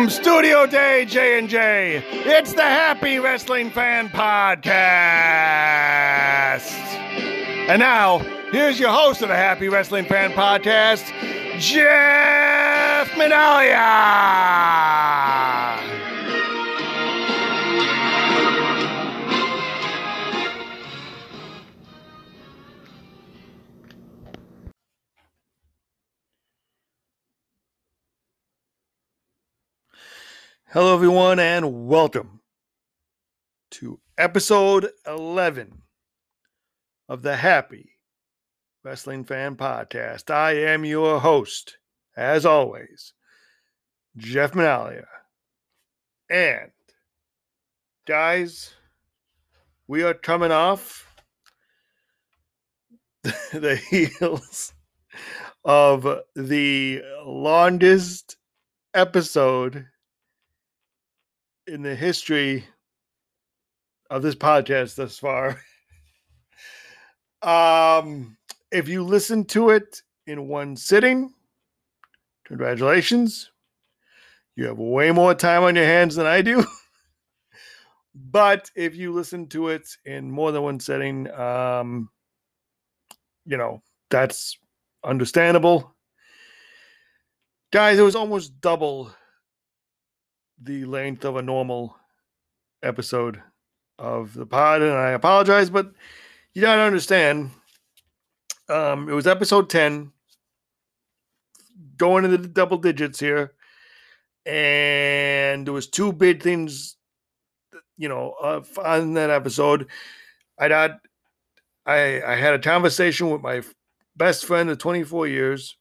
From Studio Day J and J, it's the Happy Wrestling Fan Podcast. And now, here's your host of the Happy Wrestling Fan Podcast, Jeff Minalia. Hello, everyone, and welcome to episode 11 of the Happy Wrestling Fan Podcast. I am your host, as always, Jeff Minalia. And, guys, we are coming off the heels of the longest episode in the history of this podcast thus far. um, if you listen to it in one sitting, congratulations. You have way more time on your hands than I do. but if you listen to it in more than one setting, um, you know, that's understandable. Guys, it was almost double the length of a normal episode of the pod, and I apologize, but you gotta understand. Um, it was episode 10, going into the double digits here, and there was two big things, you know, uh, on that episode. I got, I I had a conversation with my best friend of 24 years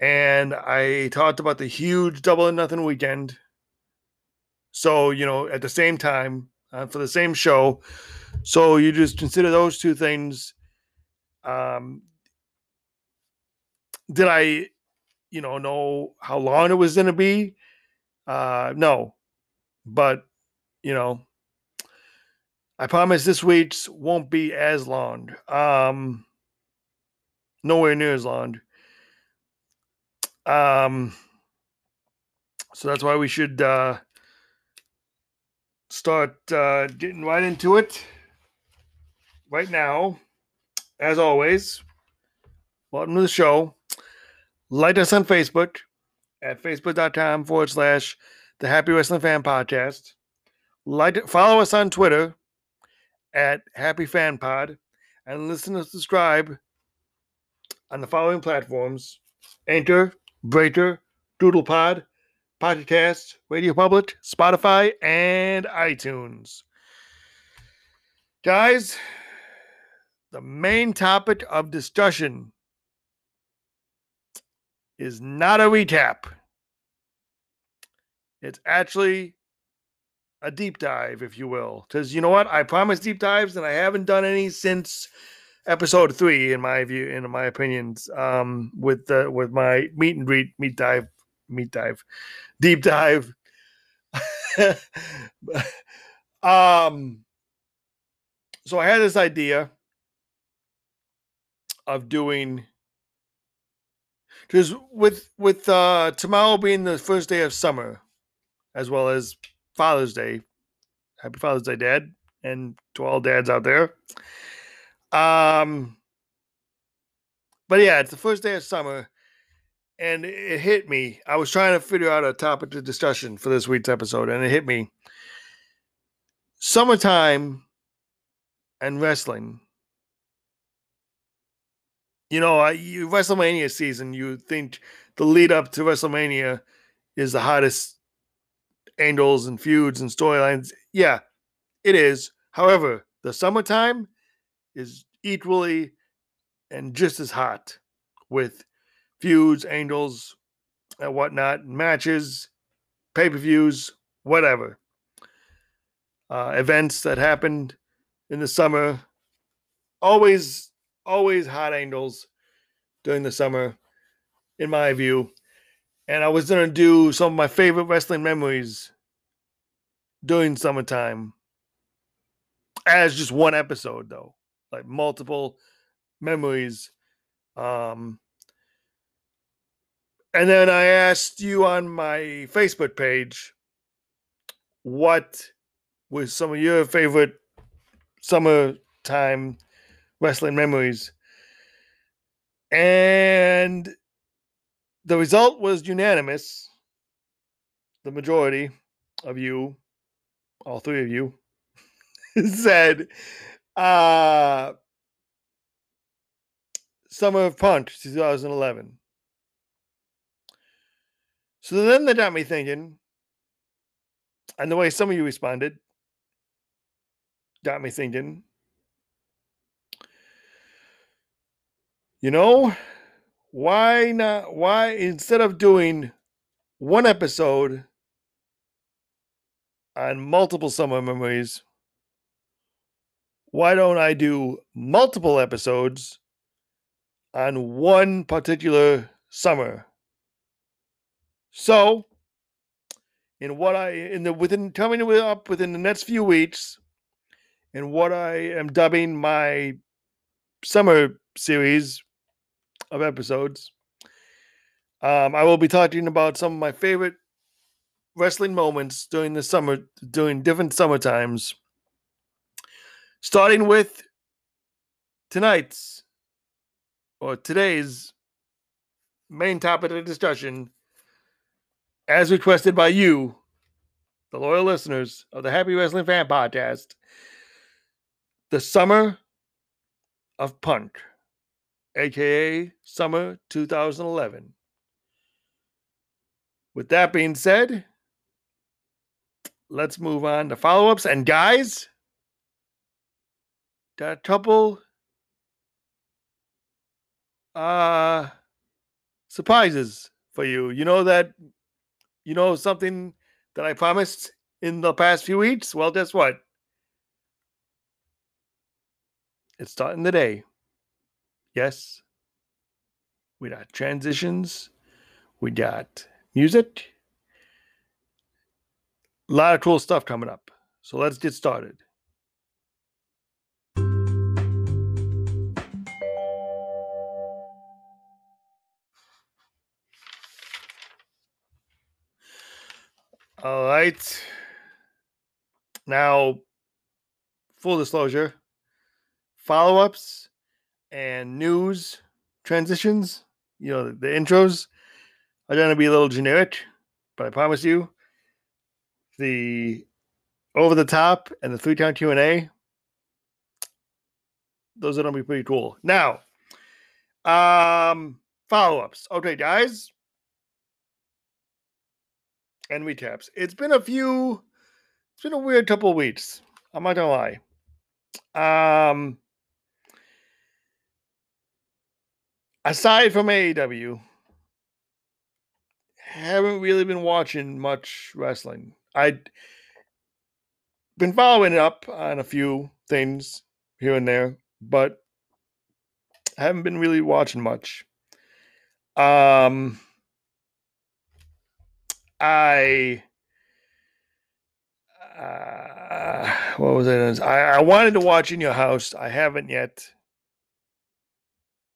and I talked about the huge double or nothing weekend. So, you know, at the same time, uh, for the same show. So you just consider those two things. Um, did I, you know, know how long it was going to be? Uh, no, but you know, I promise this week's won't be as long. Um, nowhere near as long. Um, so that's why we should uh, start uh, getting right into it right now. As always, welcome to the show. Like us on Facebook at facebook.com forward slash the Happy Wrestling Fan Podcast. Like, follow us on Twitter at Happy Fan Pod and listen and subscribe on the following platforms Anchor, Breaker, DoodlePod, Podcast, Radio Public, Spotify, and iTunes. Guys, the main topic of discussion is not a recap. It's actually a deep dive, if you will. Because you know what? I promised deep dives, and I haven't done any since episode three, in my view, in my opinions, um, with the with my meet and greet, meet dive, meet dive, deep dive. um, so I had this idea of doing because with with uh tomorrow being the first day of summer, as well as Father's Day. Happy Father's Day, Dad, and to all dads out there. Um, but yeah, it's the first day of summer, and it hit me. I was trying to figure out a topic of discussion for this week's episode, and it hit me. Summertime and wrestling. You know, I, you, WrestleMania season, you think the lead up to WrestleMania is the hottest angles and feuds and storylines. Yeah, it is. However, the summertime is equally and just as hot with feuds, angles, and whatnot, matches, pay per views, whatever. Uh, events that happened in the summer. Always, always hot angles during the summer, in my view. And I was going to do some of my favorite wrestling memories during summertime as just one episode, though like multiple memories um And then I asked you on my Facebook page what was some of your favorite summertime wrestling memories. And the result was unanimous. The majority of you, all three of you, said uh Summer of Punk 2011. So then that got me thinking, and the way some of you responded got me thinking, you know, why not? Why instead of doing one episode on multiple summer memories, why don't I do multiple episodes on one particular summer? So, in what I in the within coming up within the next few weeks, in what I am dubbing my summer series of episodes, um, I will be talking about some of my favorite wrestling moments during the summer, during different summer times. Starting with tonight's or today's main topic of discussion, as requested by you, the loyal listeners of the Happy Wrestling Fan Podcast, the summer of Punk, aka summer 2011. With that being said, let's move on to follow ups. And guys, got a couple uh surprises for you. You know that you know something that I promised in the past few weeks? Well, guess what? It's starting today. Yes. We got transitions. We got music. A lot of cool stuff coming up. So let's get started. All right. Now, full disclosure follow ups and news transitions, you know, the, intros are going to be a little generic, but I promise you, the over the top and the three count Q and A, those are going to be pretty cool. Now, um, follow ups. Okay, guys, and recaps. It's been a few. It's been a weird couple weeks. I'm not gonna lie. Um, aside from AEW, haven't really been watching much wrestling. I'd been following up on a few things here and there, but haven't been really watching much. Um, I uh, what was it? I, I wanted to watch in your house. I haven't yet,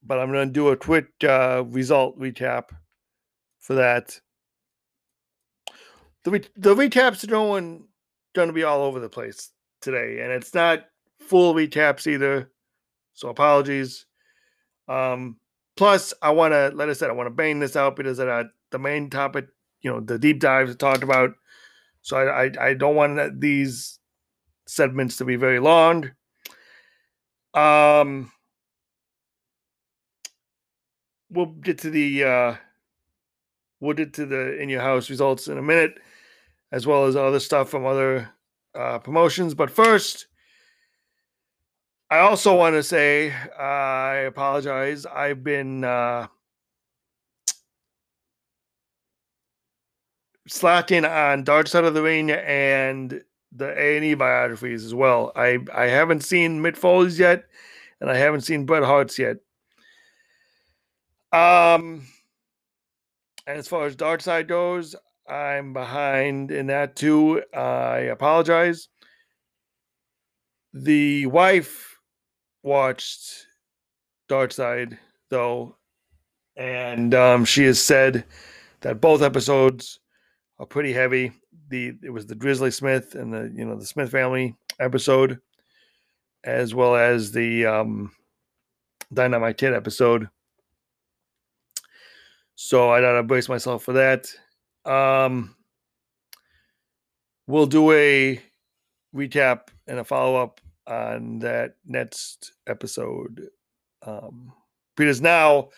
but I'm going to do a quick uh, result recap for that. The re- the recaps are going going to be all over the place today, and it's not full recaps either. So apologies. Um, plus, I want to, like I said, I want to bang this out because uh, the main topic you know the deep dives talked about. So I, I, I don't want these segments to be very long. Um, we'll get to the uh, we'll get to the in your house results in a minute, as well as other stuff from other uh, promotions. But first, I also want to say uh, I apologize. I've been uh, slacking on Dark Side of the Ring and the A and E biographies as well. I I haven't seen Mick Foley's yet, and I haven't seen Bret Hart's yet. Um, and as far as Dark Side goes, I'm behind in that too. I apologize. The wife watched Dark Side though, and um, she has said that both episodes are pretty heavy. The it was the Grizzly Smith and the you know the Smith family episode, as well as the um, Dynamite Kid episode. So I gotta brace myself for that. Um, we'll do a recap and a follow up on that next episode. Um, because now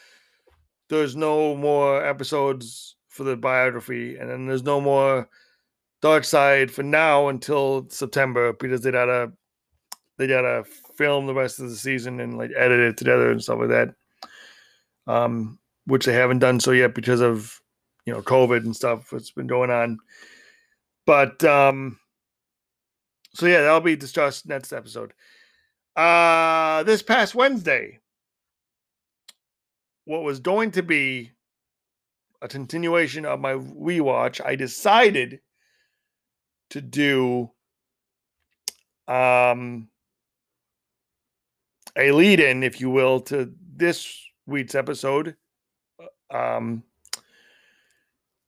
there's no more episodes for the biography, and then there's no more Dark Side for now until September because they gotta they gotta film the rest of the season and like edit it together and stuff like that. Um, which they haven't done so yet because of you know COVID and stuff that's been going on. But um, so yeah, that'll be discussed next episode. Uh, this past Wednesday, what was going to be a continuation of my rewatch, I decided to do um a lead in, if you will, to this week's episode. Um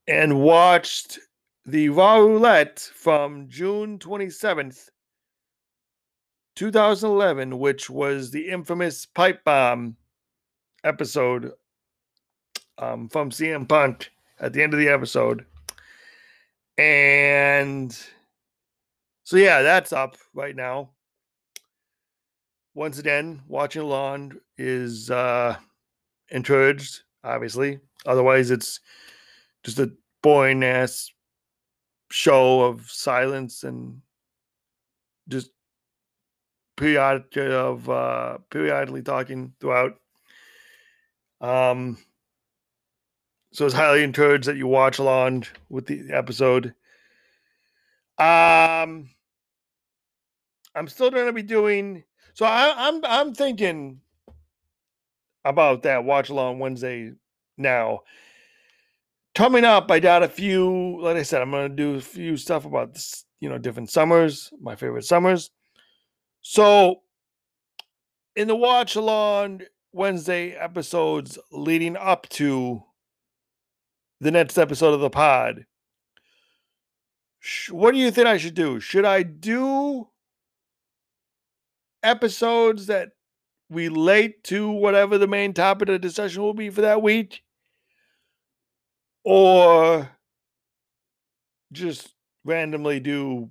and watched the Raw Roulette from June 27th, 2011, which was the infamous pipe bomb episode um, from CM Punk at the end of the episode. And so, yeah, that's up right now. Once again, watching along is uh, encouraged, obviously. Otherwise, it's just a boring ass show of silence and just periodic of uh periodically talking throughout um so it's highly encouraged that you watch along with the episode um i'm still going to be doing so I, i'm i'm thinking about that watch along wednesday now coming up, I got a few. Like I said, I'm going to do a few stuff about this, you know, different summers, my favorite summers. So, in the watch along Wednesday episodes leading up to the next episode of the pod, what do you think I should do? Should I do episodes that relate to whatever the main topic of the discussion will be for that week? or just randomly do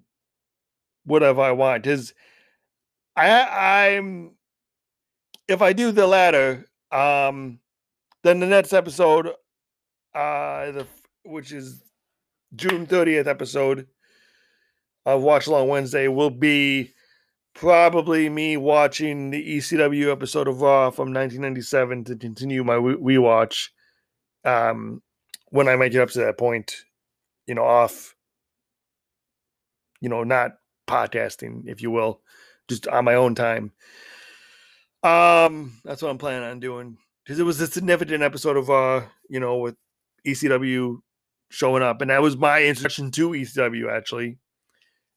whatever I want. Because I I'm if I do the latter, um, then the next episode, uh, the which is June 30th episode of Watch Along Wednesday will be probably me watching the ECW episode of Raw from 1997 to continue my rewatch. Um, when I make it up to that point, you know, off, you know, not podcasting, if you will, just on my own time. Um, that's what I'm planning on doing because it was a significant episode of uh, you know, with ECW showing up, and that was my introduction to ECW. Actually,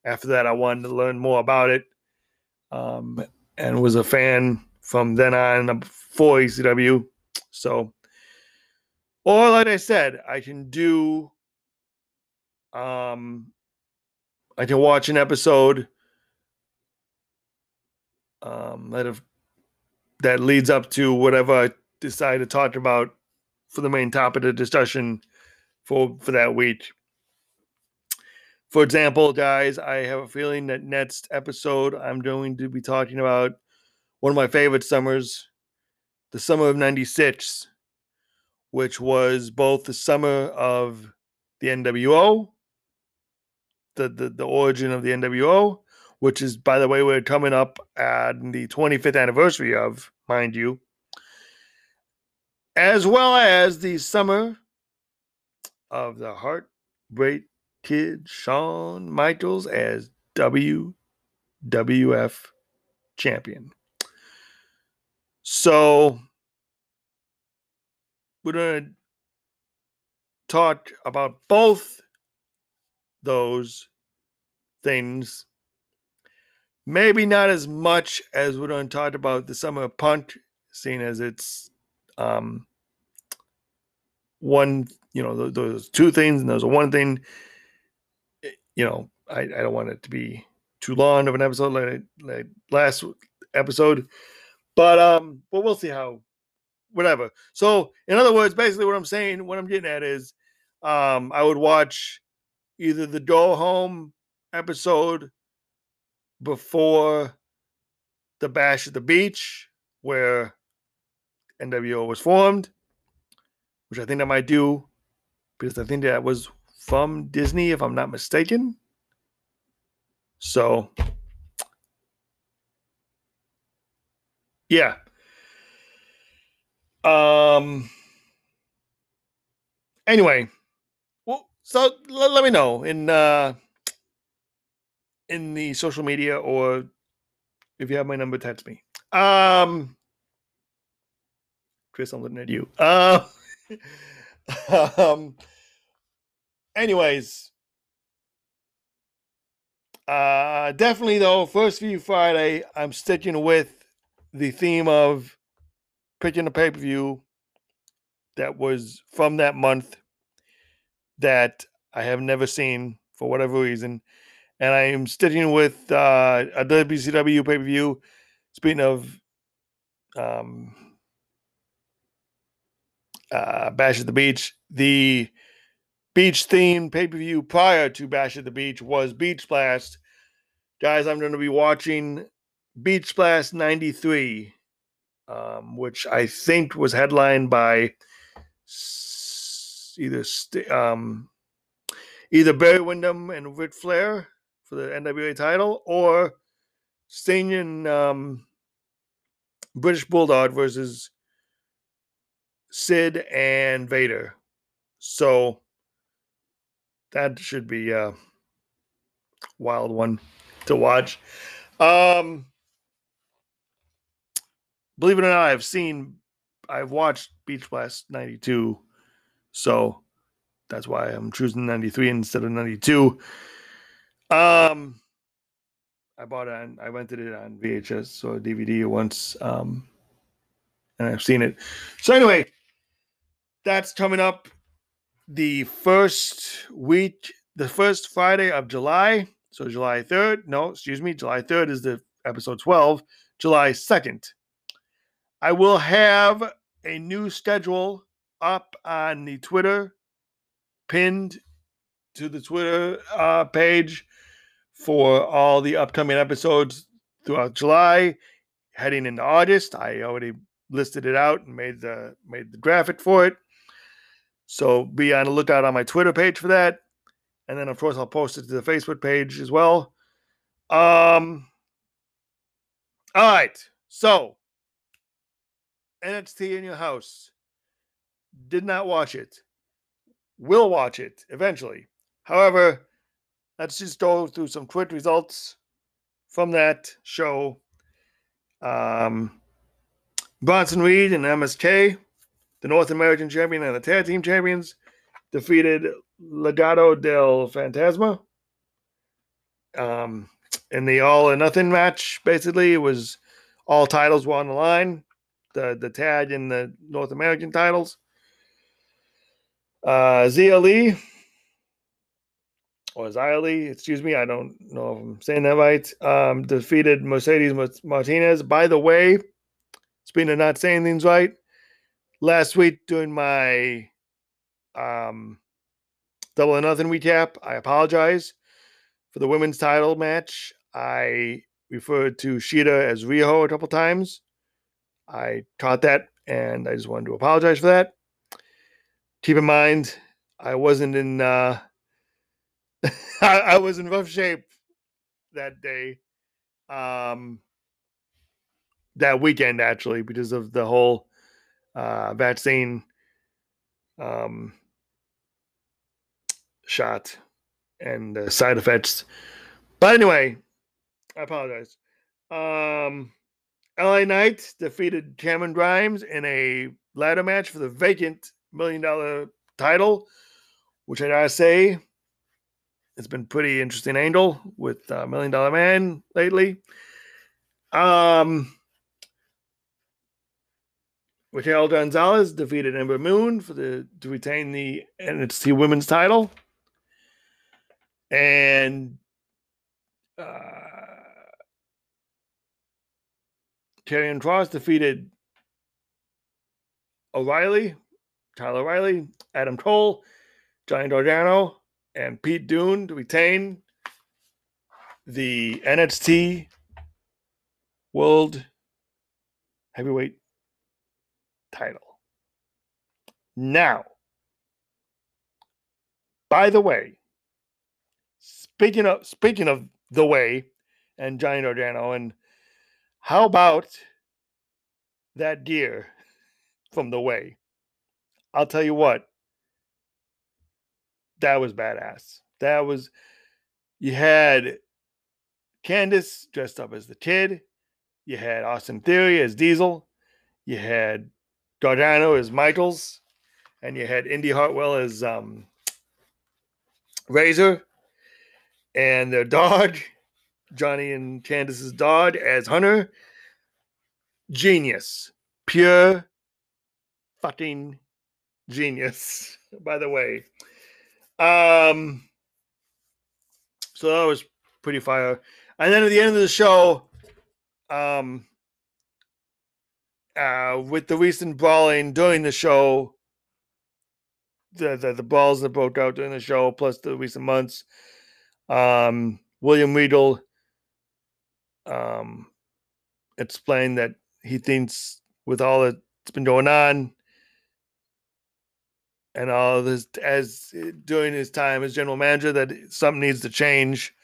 after that, I wanted to learn more about it, um, and was a fan from then on for ECW. So or like I said, I can do um I can watch an episode um that have that leads up to whatever I decide to talk about for the main topic of discussion for for that week. For example, guys, I have a feeling that next episode I'm going to be talking about one of my favorite summers, the summer of 96 which was both the summer of the NWO, the, the, the origin of the NWO, which is, by the way, we're coming up at the 25th anniversary of, mind you, as well as the summer of the Heartbreak Kid Shawn Michaels as WWF champion. So we're going to talk about both those things. Maybe not as much as we're going to talk about the summer of Punk, seeing as it's um, one, you know, those two things and there's a one thing. Eh, you know, I, I don't want it to be too long of an episode like, like last episode, but um, but we'll see how, whatever. So, in other words, basically, what I'm saying, what I'm getting at is, um, I would watch either the Go Home episode before the Bash at the Beach, where NWO was formed, which I think I might do because I think that was from Disney, if I'm not mistaken. So, yeah. Um. Anyway, well, so let, let me know in uh in the social media or if you have my number, text me. Um, Chris, I'm looking at you. Uh, um, anyways, uh, definitely though, first view Friday, I'm sticking with the theme of picking a pay per view that was from that month that I have never seen for whatever reason and I am sticking with uh, a WCW pay per view. Speaking of um, uh, Bash at the Beach, the beach theme pay per view prior to Bash at the Beach was Beach Blast. Guys, I'm going to be watching Beach Blast 93, um, which I think was headlined by either st- um, either Barry Windham and Ric Flair for the NWA title, or Sting and um, British Bulldog versus Sid and Vader. So that should be a wild one to watch. Um, believe it or not, I've seen, I've watched Beach Blast 92. So that's why I'm choosing 93 instead of 92. Um, I bought it on, I rented it on VHS or DVD once, um, and I've seen it. So anyway, that's coming up the first week, the first Friday of July. So July 3rd, no, excuse me, July 3rd is the episode 12, July 2nd. I will have a new schedule up on the Twitter, pinned to the Twitter uh, page for all the upcoming episodes throughout July, heading into August. I already listed it out and made the made the graphic for it. So be on the lookout on my Twitter page for that. And then of course I'll post it to the Facebook page as well. Um all right. So NXT in your house. Did not watch it. Will watch it eventually. However, let's just go through some quick results from that show. Um, Bronson Reed and MSK, the North American champion and the tag team champions, defeated Legado del Fantasma. Um, in the all or nothing match, basically, it was all titles were on the line. The the tag and the North American titles. Uh, Xia Li or Xylee, excuse me, I don't know if I'm saying that right, um, defeated Mercedes Martinez. By the way, speaking of not saying things right, last week doing my um, double or nothing recap, I apologize for the women's title match. I referred to Shida as Riho a couple times. I caught that and I just wanted to apologize for that. Keep in mind, I wasn't in uh, I, I, was in rough shape that day. Um, that weekend actually because of the whole uh, vaccine um, shot and the side effects. But anyway, I apologize. Um, LA Knight defeated Cameron Grimes in a ladder match for the vacant million dollar title, which I gotta say it's been pretty interesting angle with uh, Million Dollar Man lately. Um, Raquel Gonzalez defeated Ember Moon for the to retain the NXT Women's title, and uh, Karrion Kross defeated O'Reilly, Tyler O'Reilly, Adam Cole, Johnny Gargano, and Pete Dunne to retain the NXT World Heavyweight title. Now, by the way, speaking of speaking of the way and Johnny Gargano, and how about that deer from the way? I'll tell you what, that was badass. That was you had Candice dressed up as the kid. You had Austin Theory as Diesel. You had Gargano as Michaels. And you had Indi Hartwell as um, Razor. And their dog, Johnny and Candice's dog, as Hunter. Genius. Pure fucking genius, by the way. Um, so that was pretty fire. And then at the end of the show, um, uh, with the recent brawling during the show, the, the the balls that broke out during the show, plus the recent months, um, William Regal um, explained that he thinks with all that's been going on and all this as during his time as general manager that something needs to change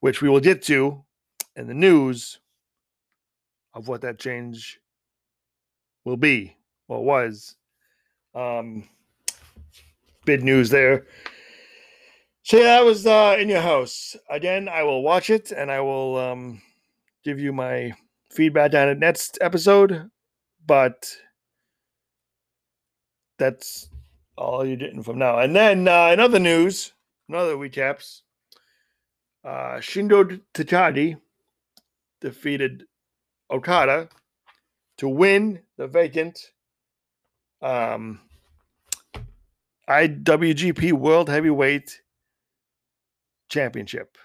which we will get to in the news of what that change will be or was. Um, big news there. So yeah, that was uh, in your house. Again, I will watch it and I will um, give you my feedback on it next episode. But that's all you're getting from now. And then uh, in other news, another recaps. Uh, Shingo Takagi defeated Okada to win the vacant um, IWGP World Heavyweight Championship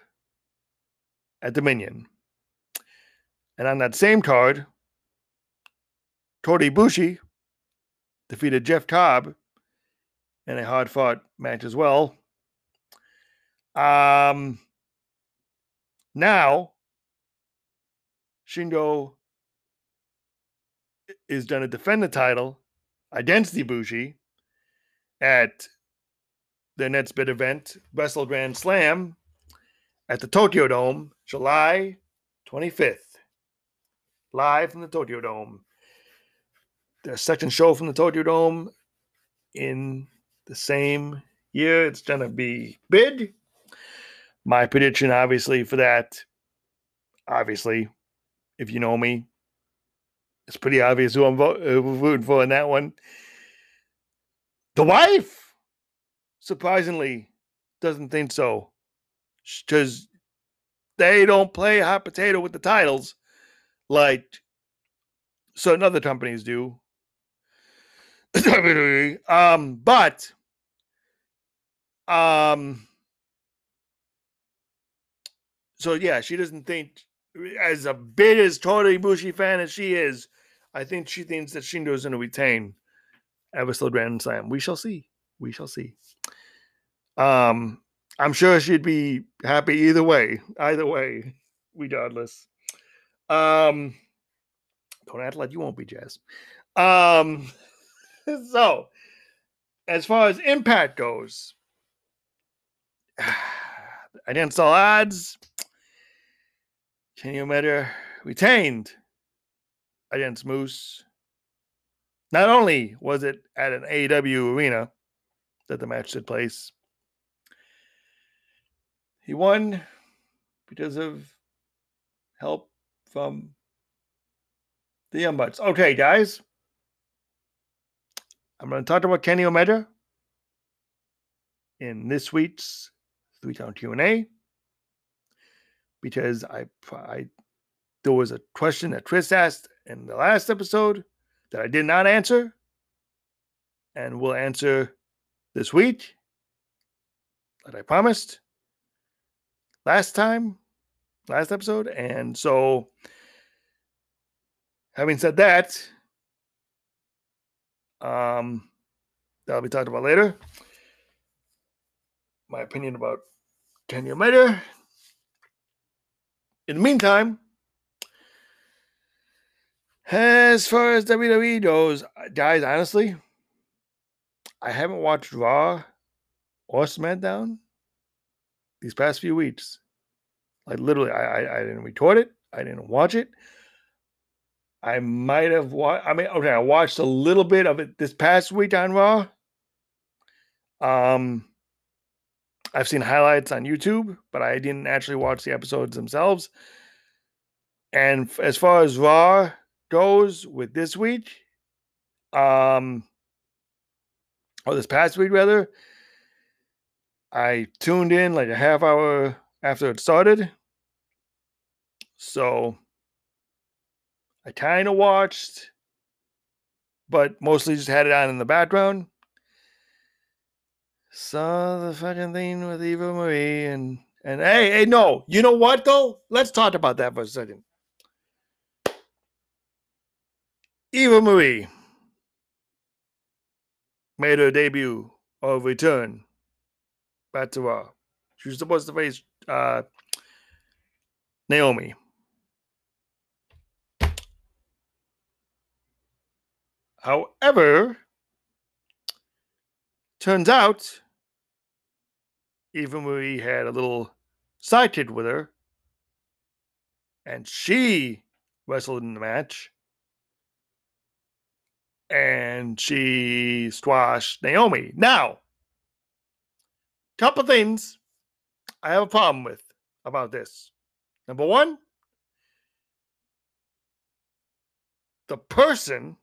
at Dominion. And on that same card, Kota Ibushi defeated Jeff Cobb in a hard fought match as well. Um, now, Shingo is going to defend the title against Ibushi at the next bid event, Wrestle Grand Slam, at the Tokyo Dome, July 25th. Live from the Tokyo Dome. The second show from the Tokyo Dome in the same year. It's going to be big my prediction, obviously, for that, obviously, if you know me, it's pretty obvious who I'm vo- rooting for in that one. The wife, surprisingly, doesn't think so. Because they don't play hot potato with the titles like certain other companies do. um, but um so yeah, she doesn't think as a big as Kota Ibushi fan as she is, I think she thinks that Shingo is going to retain at Wrestle Grand Slam. We shall see. We shall see. Um, I'm sure she'd be happy either way. Either way, regardless. Um, don't act like you won't be, Jazz. Um, so as far as impact goes, I didn't all odds, Kenny Omega retained against Moose. Not only was it at an AEW arena that the match took place, he won because of help from the Bucks. Okay, guys. I'm going to talk about Kenny Omega in this week's three count Q&A because I, I there was a question that Chris asked in the last episode that I did not answer and will answer this week that I promised last time, last episode. And so, having said that, um, that'll be talked about later. My opinion about Kenny later. In the meantime, as far as WWE goes, guys, honestly, I haven't watched Raw or SmackDown these past few weeks. Like literally, I I, I didn't record it. I didn't watch it. I might have watched. I mean, okay, I watched a little bit of it this past week on Raw. Um, I've seen highlights on YouTube, but I didn't actually watch the episodes themselves. And as far as Raw goes with this week, um, or this past week rather, I tuned in like a half hour after it started. So I kind of watched, but mostly just had it on in the background. Saw the fucking thing with Eva Marie and and hey, hey, no, you know what though? Let's talk about that for a second. Eva Marie made her debut or return back to Raw. She was supposed to face uh, Naomi. However, turns out Eva Marie had a little sidekick with her, and she wrestled in the match and she squashed Naomi. Now, couple things I have a problem with about this. Number one, the person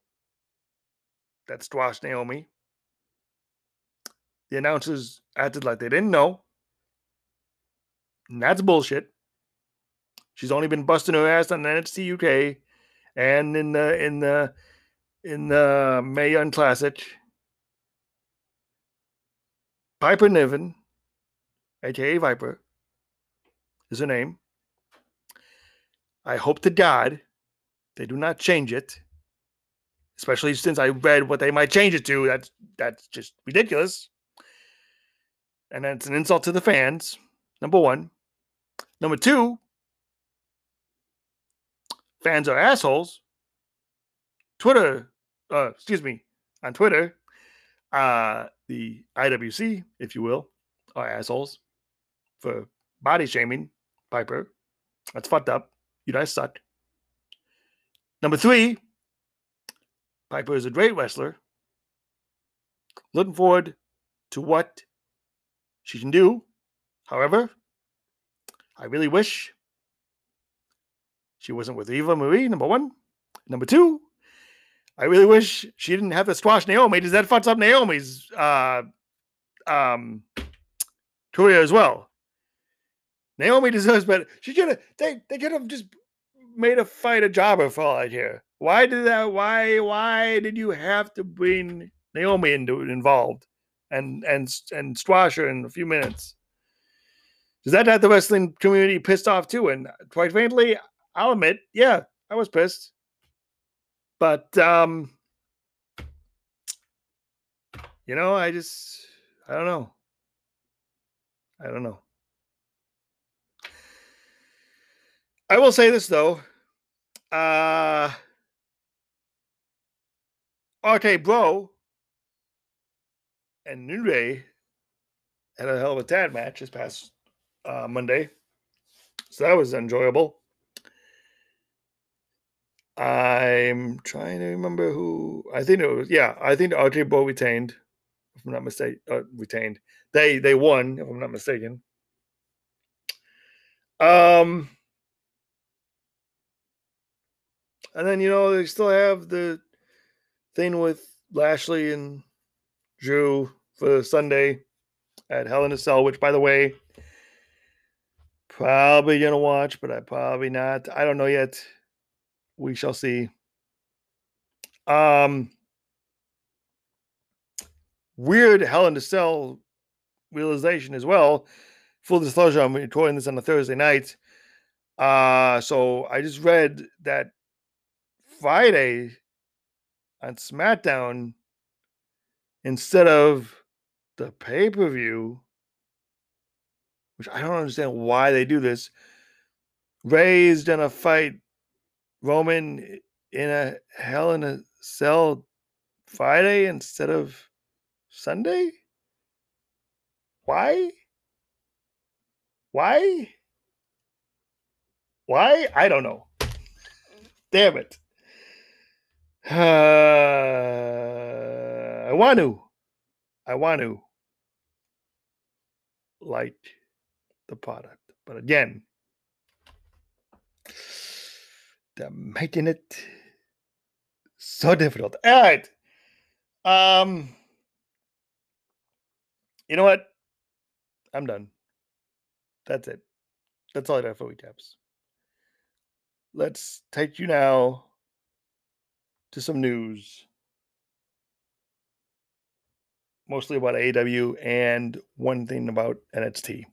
that squashed Naomi, the announcers acted like they didn't know. And that's bullshit. She's only been busting her ass on NXT UK and in the in the in the Mae Young Classic, Piper Niven, aka Viper, is her name. I hope to God they do not change it, especially since I read what they might change it to. That's that's just ridiculous, and that's an insult to the fans. Number one. Number two, fans are assholes. Twitter uh, excuse me, on Twitter, uh, the IWC, if you will, are assholes for body shaming Piper. That's fucked up. You guys suck. Number three, Piper is a great wrestler. Looking forward to what she can do. However, I really wish she wasn't with Eva Marie, number one. Number two, I really wish she didn't have to squash Naomi. Does that fucks up Naomi's uh, um, career as well? Naomi deserves better. She could have. They they could have just made a fight a jobber for all I care. Why did that? Why why did you have to bring Naomi into involved and and and squash her in a few minutes? Does that have the wrestling community pissed off too? And quite frankly, I'll admit, yeah, I was pissed. But um, you know, I just I don't know. I don't know. I will say this though. Uh RK Bro. And New had a hell of a tag match this past uh, Monday. So that was enjoyable. I'm trying to remember who. I think it was. Yeah, I think RK Bro retained. If I'm not mistaken, uh, retained. They they won. If I'm not mistaken. Um, and then you know they still have the thing with Lashley and Drew for Sunday at Hell in a Cell, which by the way, probably gonna watch, but I probably not. I don't know yet we shall see. Um, weird Hell in a Cell realization as well. Full disclosure, I'm recording this on a Thursday night. Uh, so I just read that Friday on SmackDown, instead of the pay per view, which I don't understand why they do this, Rey's gonna fight Roman in a Hell in a Cell Friday instead of Sunday? Why? Why? Why? I don't know. Damn it. Uh, I want to. I want to like the product. But again, they're making it so difficult. All right. Um, you know what? I'm done. That's it. That's all I got for recaps. Let's take you now to some news, mostly about AEW and one thing about NXT.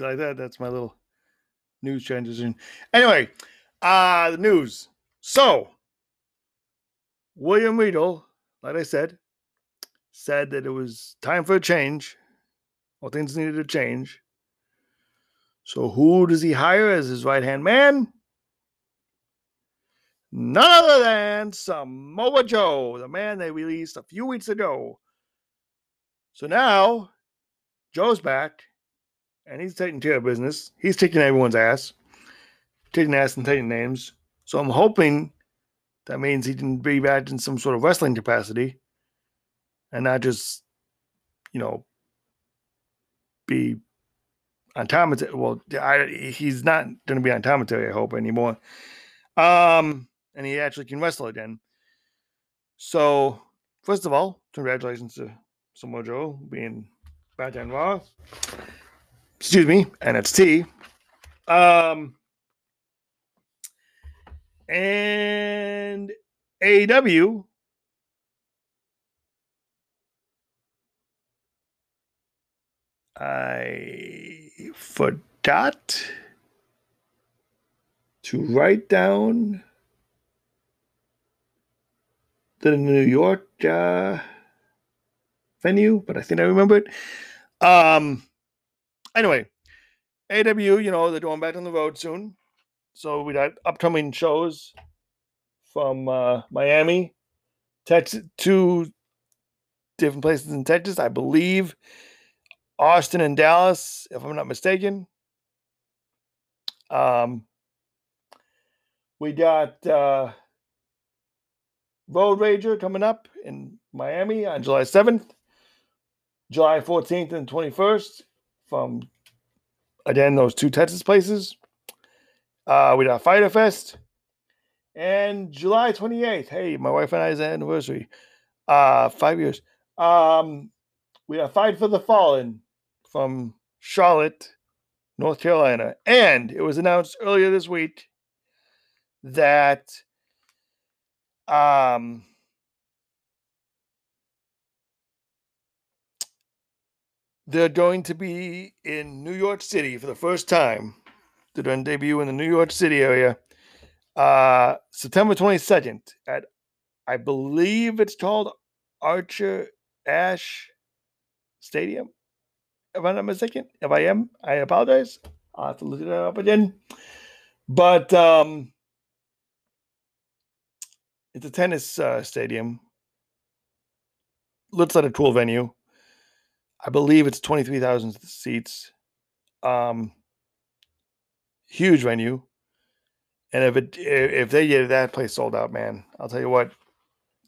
You like that? That's my little news transition. Anyway, uh the news. So William Regal, like I said, said that it was time for a change. All things needed to change. So who does he hire as his right hand man? None other than Samoa Joe, the man they released a few weeks ago. So now Joe's back and he's taking care of business. He's kicking everyone's ass, taking ass and taking names. So I'm hoping that means he can be back in some sort of wrestling capacity and not just, you know, be on commentary. Well, I, he's not going to be on commentary, I hope, anymore. Um, and he actually can wrestle again. So, first of all, congratulations to Samoa Joe being back on Raw excuse me, NXT. Um, and AEW. I forgot to write down the New York uh, venue, but I think I remember it. Um, anyway, AW, you know, they're going back on the road soon. So we got upcoming shows from uh, Miami, Texas, two different places in Texas, I believe. Austin and Dallas, if I'm not mistaken. Um, we got uh, Road Rager coming up in Miami on July 7th, July 14th and 21st from again those two Texas places. Uh, we got Fyter Fest and July 28th. Hey, my wife and I's anniversary. Uh, five years. Um, we got Fight for the Fallen from Charlotte, North Carolina. And it was announced earlier this week that um They're going to be in New York City for the first time. They're going to debut in the New York City area uh, September 22nd at, I believe it's called Archer Ashe Stadium. If I'm not mistaken, if I am, I apologize. I'll have to look it up again. But um, it's a tennis uh, stadium. Looks like a cool venue. I believe it's 23,000 seats. Um, huge venue. And if it if they get that place sold out, man, I'll tell you what,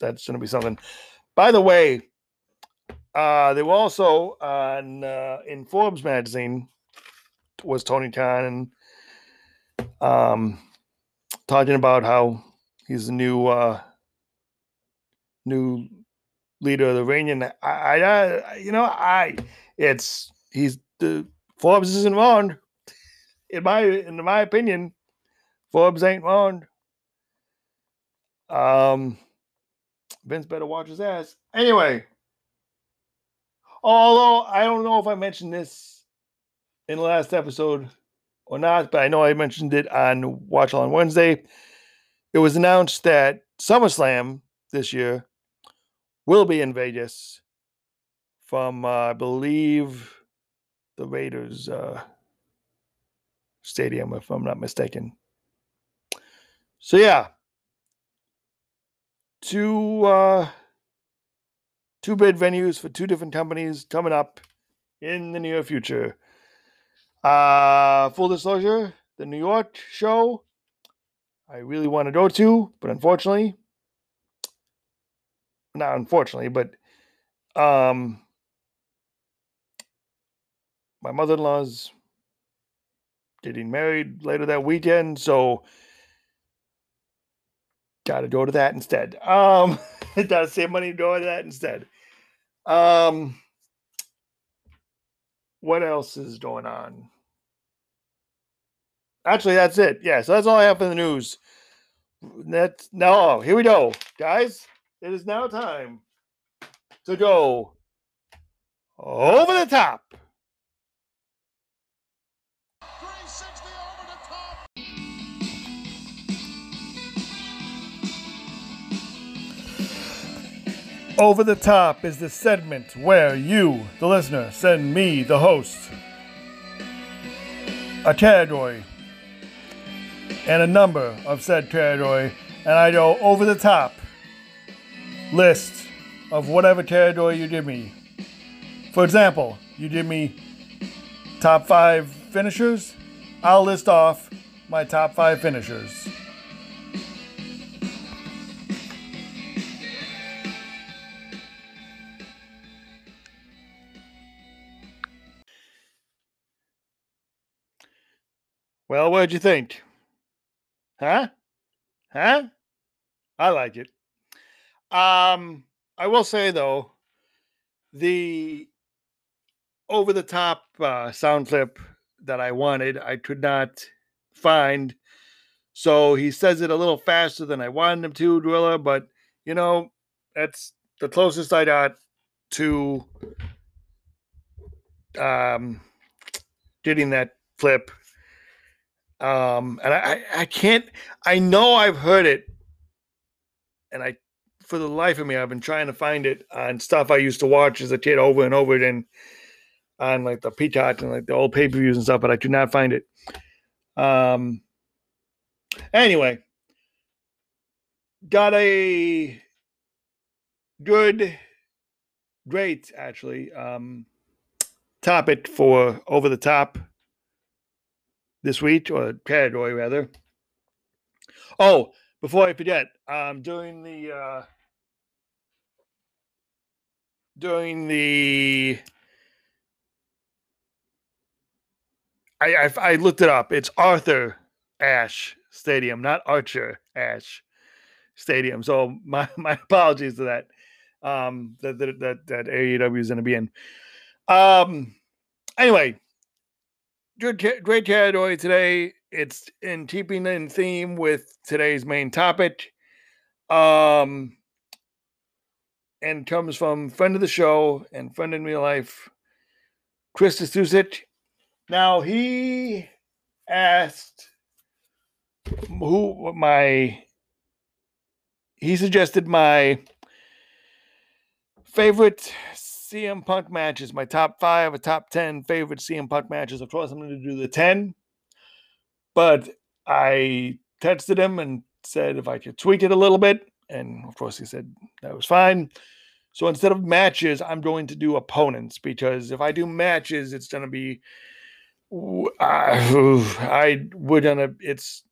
that's going to be something. By the way, uh, they were also on uh, in Forbes magazine was Tony Khan and um, talking about how he's the new uh, new leader of the Reign. I, I, I, you know, I, it's he's the Forbes isn't wrong. In my, in my opinion, Forbes ain't wrong. Um, Vince better watch his ass. Anyway, although I don't know if I mentioned this in the last episode or not, but I know I mentioned it on Watch on Wednesday. It was announced that SummerSlam this year will be in Vegas from, uh, I believe, the Raiders uh, stadium, if I'm not mistaken. So, yeah, two uh, two bid venues for two different companies coming up in the near future. Uh, full disclosure, the New York show I really want to go to, but unfortunately, not unfortunately, but um, my mother-in-law's getting married later that weekend, so gotta go to that instead. Um, gotta save money to go to that instead. Um, what else is going on? Actually, that's it. Yeah, so that's all I have for the news. That's no. Here we go, guys. It is now time to go over the top. Over the Top is the segment where you, the listener, send me, the host, a category and a number of said category, and I go over the top list of whatever territory you give me. For example, you give me top five finishers, I'll list off my top five finishers. Well, what'd you think? Huh? Huh? I like it. Um, I will say though, the over the top uh, sound clip that I wanted, I could not find. So he says it a little faster than I wanted him to, Drilla, but you know, that's the closest I got to um getting that flip um, and I, I can't, I know I've heard it, and I, for the life of me, I've been trying to find it on stuff I used to watch as a kid over and over again on like the Peacock and like the old pay per views and stuff, but I could not find it. Um, anyway, got a good, great actually um, topic for over the top this week, or category rather. Oh, before I forget, um, during the uh, during the I, I, I looked it up. It's Arthur Ashe Stadium, not Archer Ashe Stadium. So my my apologies to that. Um, that that that, that AEW is going to be in. Um, anyway, good, great category today. It's in keeping in theme with today's main topic. Um, and comes from friend of the show and friend in real life, Chris Susich. Now he asked who my he suggested my favorite CM Punk matches, my top five or top 10 favorite CM Punk matches. Of course, I'm going to do the 10, but I texted him and said if I could tweak it a little bit. And of course, he said that was fine. So instead of matches, I'm going to do opponents because if I do matches, it's going to be. Uh, I we're gonna it's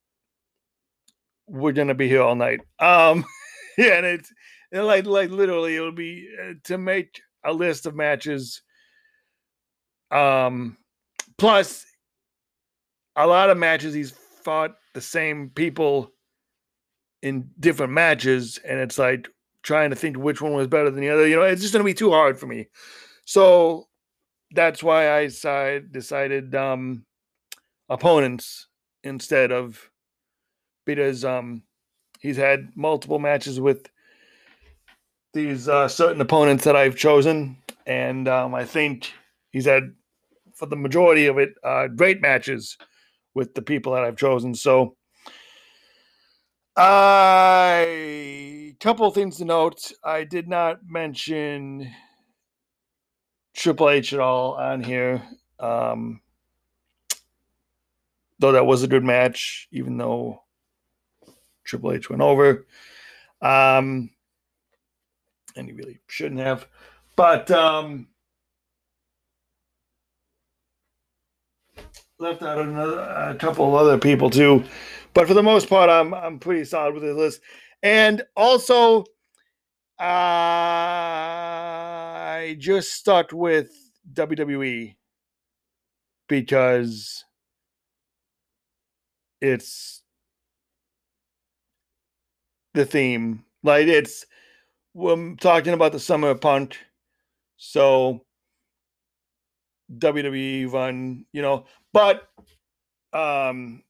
we're gonna be here all night. Um, yeah, and it's and like like literally it'll be uh, to make a list of matches. Um, plus, a lot of matches he's fought the same people in different matches, and it's like trying to think which one was better than the other. You know, it's just going to be too hard for me. So that's why I side, decided um, opponents instead of because um, he's had multiple matches with these uh, certain opponents that I've chosen, and um, I think he's had for the majority of it uh, great matches with the people that I've chosen. So, I couple things to note. I did not mention Triple H at all on here. Um, though that was a good match, even though Triple H went over. Um, and he really shouldn't have. But um, left out another a couple other people too. But for the most part, I'm I'm pretty solid with this list. And also, I just stuck with WWE because it's the theme. Like it's we're talking about the summer of punk. So WWE run, you know, but um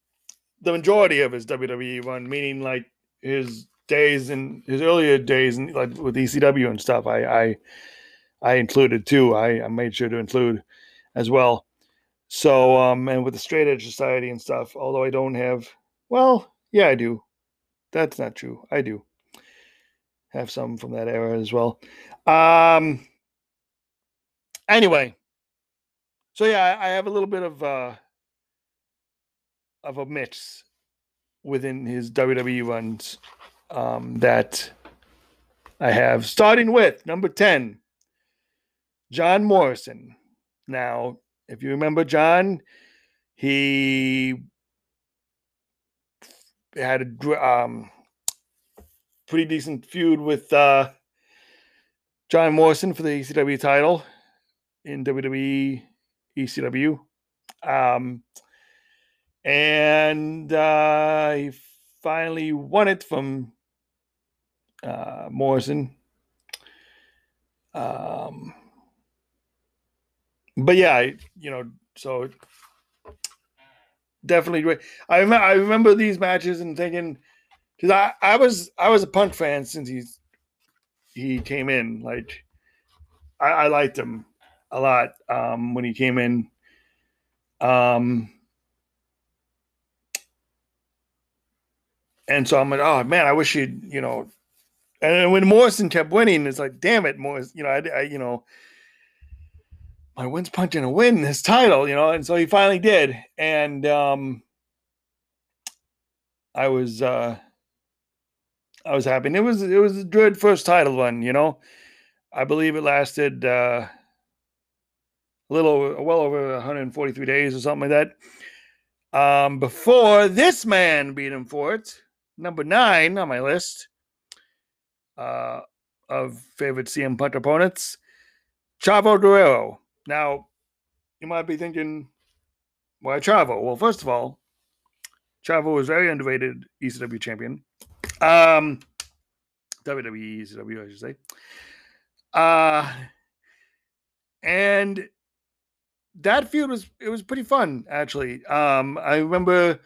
the majority of his WWE run, meaning like his days and his earlier days and like with ECW and stuff, I I I included too. I, I made sure to include as well. So um and with the straight edge society and stuff, although I don't have well, yeah, I do. That's not true. I do have some from that era as well. Um anyway, so yeah, I, I have a little bit of uh of a mix within his WWE runs um, that I have, starting with number 10, John Morrison. Now, if you remember John, he had a um, pretty decent feud with uh, John Morrison for the ECW title in WWE ECW. Um, and uh, he finally won it from uh, Morrison. Um, but yeah, you know, so definitely great. I remember, I remember these matches and thinking, because I, I was I was a punk fan since he's he came in. Like I, I liked him a lot um, when he came in. Um, And so I'm like, oh man, I wish he'd, you know. And when Morrison kept winning, it's like, damn it, Morrison, you know, I, I you know, my win's punching a win this title, you know. And so he finally did, and um, I was, uh, I was happy. And it was, it was a good first title one, you know. I believe it lasted uh, a little, well over 143 days or something like that. Um, before this man beat him for it, number nine on my list uh, of favorite CM Punk opponents, Chavo Guerrero. Now, you might be thinking, why Chavo? Well, first of all, Chavo was very underrated ECW champion. Um, WWE ECW, I should say. Uh, and that feud was it was pretty fun actually. Um, I remember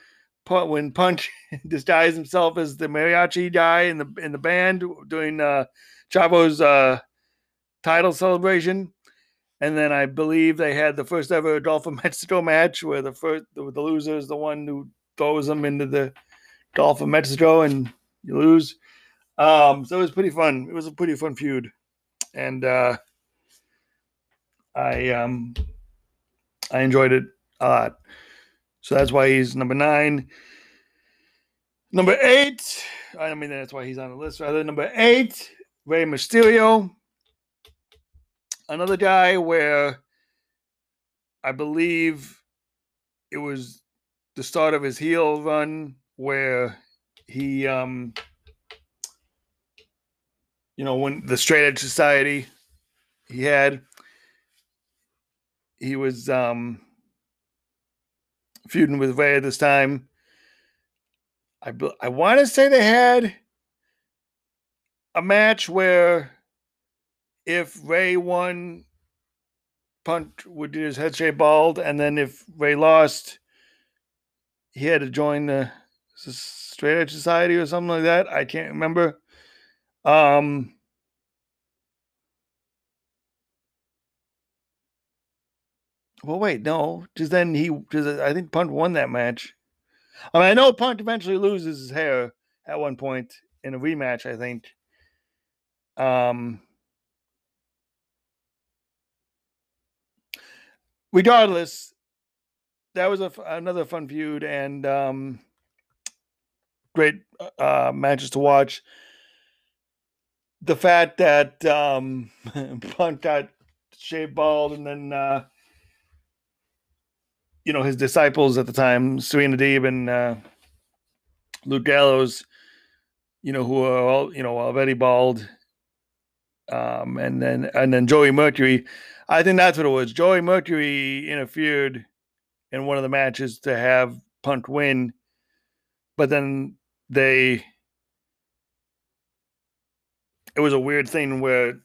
when Punk disguised himself as the mariachi guy in the in the band doing uh, Chavo's uh, title celebration, and then I believe they had the first ever Gulf of Mexico match where the first the, the loser is the one who throws them into the Gulf of Mexico and you lose. Um, so it was pretty fun. It was a pretty fun feud, and uh, I um, I enjoyed it a lot. So that's why he's number nine. Number eight, I don't mean, that's why he's on the list. Rather, number eight, Rey Mysterio. Another guy where I believe it was the start of his heel run where he, um, you know, when the Straight Edge Society he had, he was, um, feuding with Rey at this time. I I want to say they had a match where if Rey won, Punk would do his head shape bald, and then if Rey lost, he had to join the Straight Edge Society or something like that. I can't remember. Um, well, wait, no, because then he, because I think Punk won that match. I mean, I know Punk eventually loses his hair at one point in a rematch. I think. Um, regardless, that was a, another fun feud and um, great uh, matches to watch. The fact that um, Punk got shaved bald and then uh, you know his disciples at the time, Serena Deeb and uh, Luke Gallows, you know who are all you know already bald, um, and then and then Joey Mercury. I think that's what it was. Joey Mercury interfered in one of the matches to have Punk win, but then they it was a weird thing where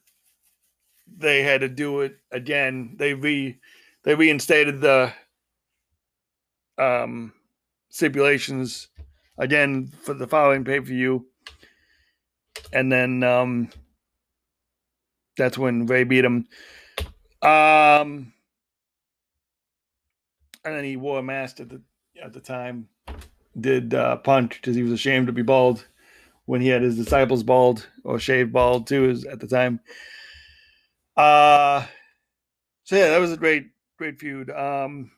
they had to do it again. They re they reinstated the um stipulations again for the following pay per view, and then um that's when Rey beat him. Um, and then he wore a mask at the at the time. Did uh, Punk because he was ashamed to be bald when he had his disciples bald or shaved bald too. Is at the time. Uh so yeah, that was a great great feud. Um,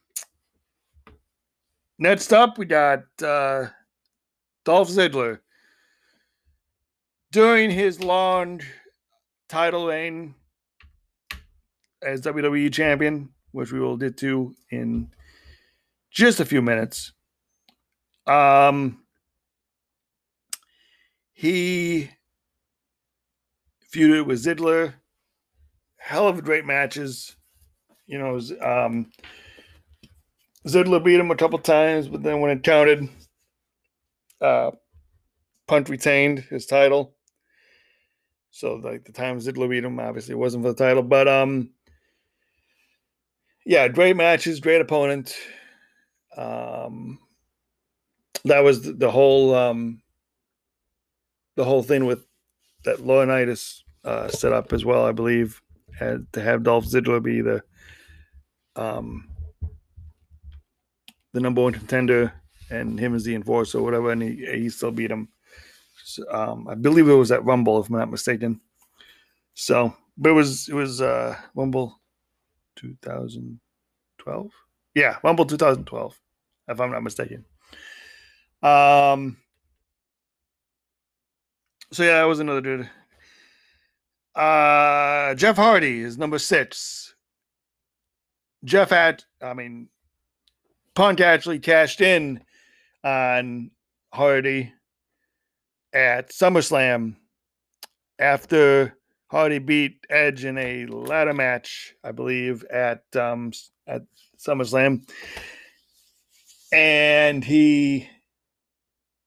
next up, we got uh, Dolph Ziggler during his long title reign as WWE champion, which we will get to in just a few minutes. Um, he feuded with Ziggler. Hell of great matches. You know, um, Ziggler beat him a couple times, but then when it counted, uh, Punk retained his title. So like the time Ziggler beat him, obviously it wasn't for the title, but um, yeah, great matches, great opponent. Um, that was the, the whole um, the whole thing with that Laurinaitis uh, set up as well, I believe, had to have Dolph Ziggler be the um, the number one contender and him as the enforcer or whatever, and he, he still beat him. So, um, I believe it was at Rumble, if I'm not mistaken. So, but it was it was uh, Rumble 2012. Yeah, Rumble 2012, if I'm not mistaken. Um. So yeah, that was another dude. Uh, Jeff Hardy is number six. Jeff had, I mean, Punk actually cashed in on Hardy at SummerSlam after Hardy beat Edge in a ladder match, I believe, at um, at SummerSlam, and he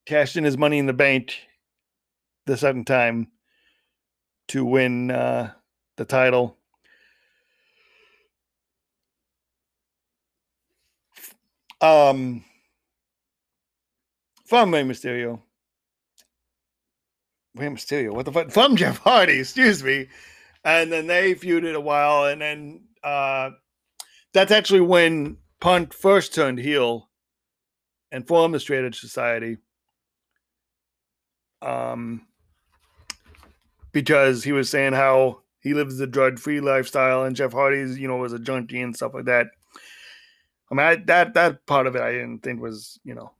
cashed in his money in the bank the second time to win uh, the title. Um, from Rey Mysterio. Rey Mysterio, what the fuck? From Jeff Hardy, excuse me. And then they feuded a while, and then uh, that's actually when Punk first turned heel and formed the Straight Edge Society. Um, because he was saying how he lives a drug-free lifestyle, and Jeff Hardy's, you know, was a junkie and stuff like that. I mean, I, that that part of it I didn't think was, you know,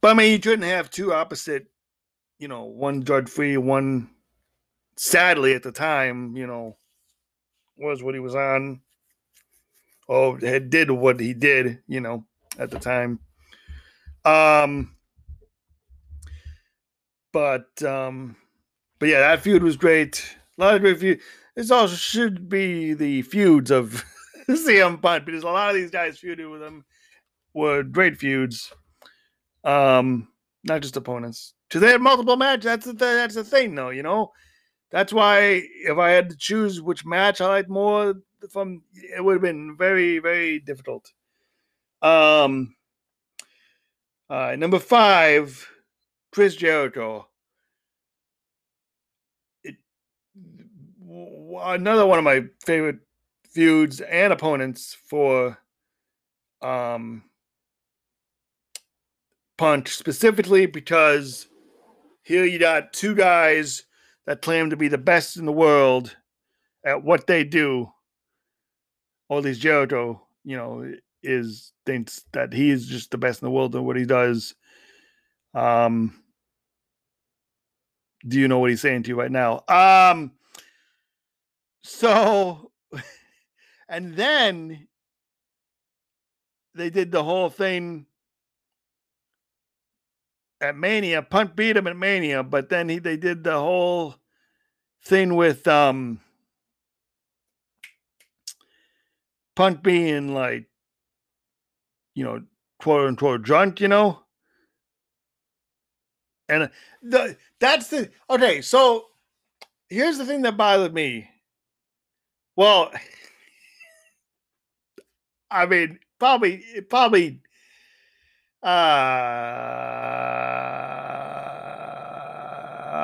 but I mean, you couldn't have two opposite, you know, one drug-free, one sadly at the time, you know, was what he was on, or had did what he did, you know, at the time. Um, but um, but yeah, that feud was great. A lot of great feud. This also should be the feuds of CM Punk because a lot of these guys feuded with him were great feuds. Um, not just opponents. Because they had multiple matches. That's the that's the thing, though. You know, that's why if I had to choose which match I liked more from, it would have been very very difficult. Um. Uh, number five, Chris Jericho. It, another one of my favorite feuds and opponents for um Punk specifically because here you got two guys that claim to be the best in the world at what they do. All these Jericho, you know, is thinks that he is just the best in the world at what he does. Um, do you know what he's saying to you right now? Um, so, and then they did the whole thing at Mania. Punk beat him at Mania, but then he they did the whole thing with um Punk being like, you know, quote unquote drunk, you know. And uh, the that's the okay. So here's the thing that bothered me. Well, I mean, probably, probably uh,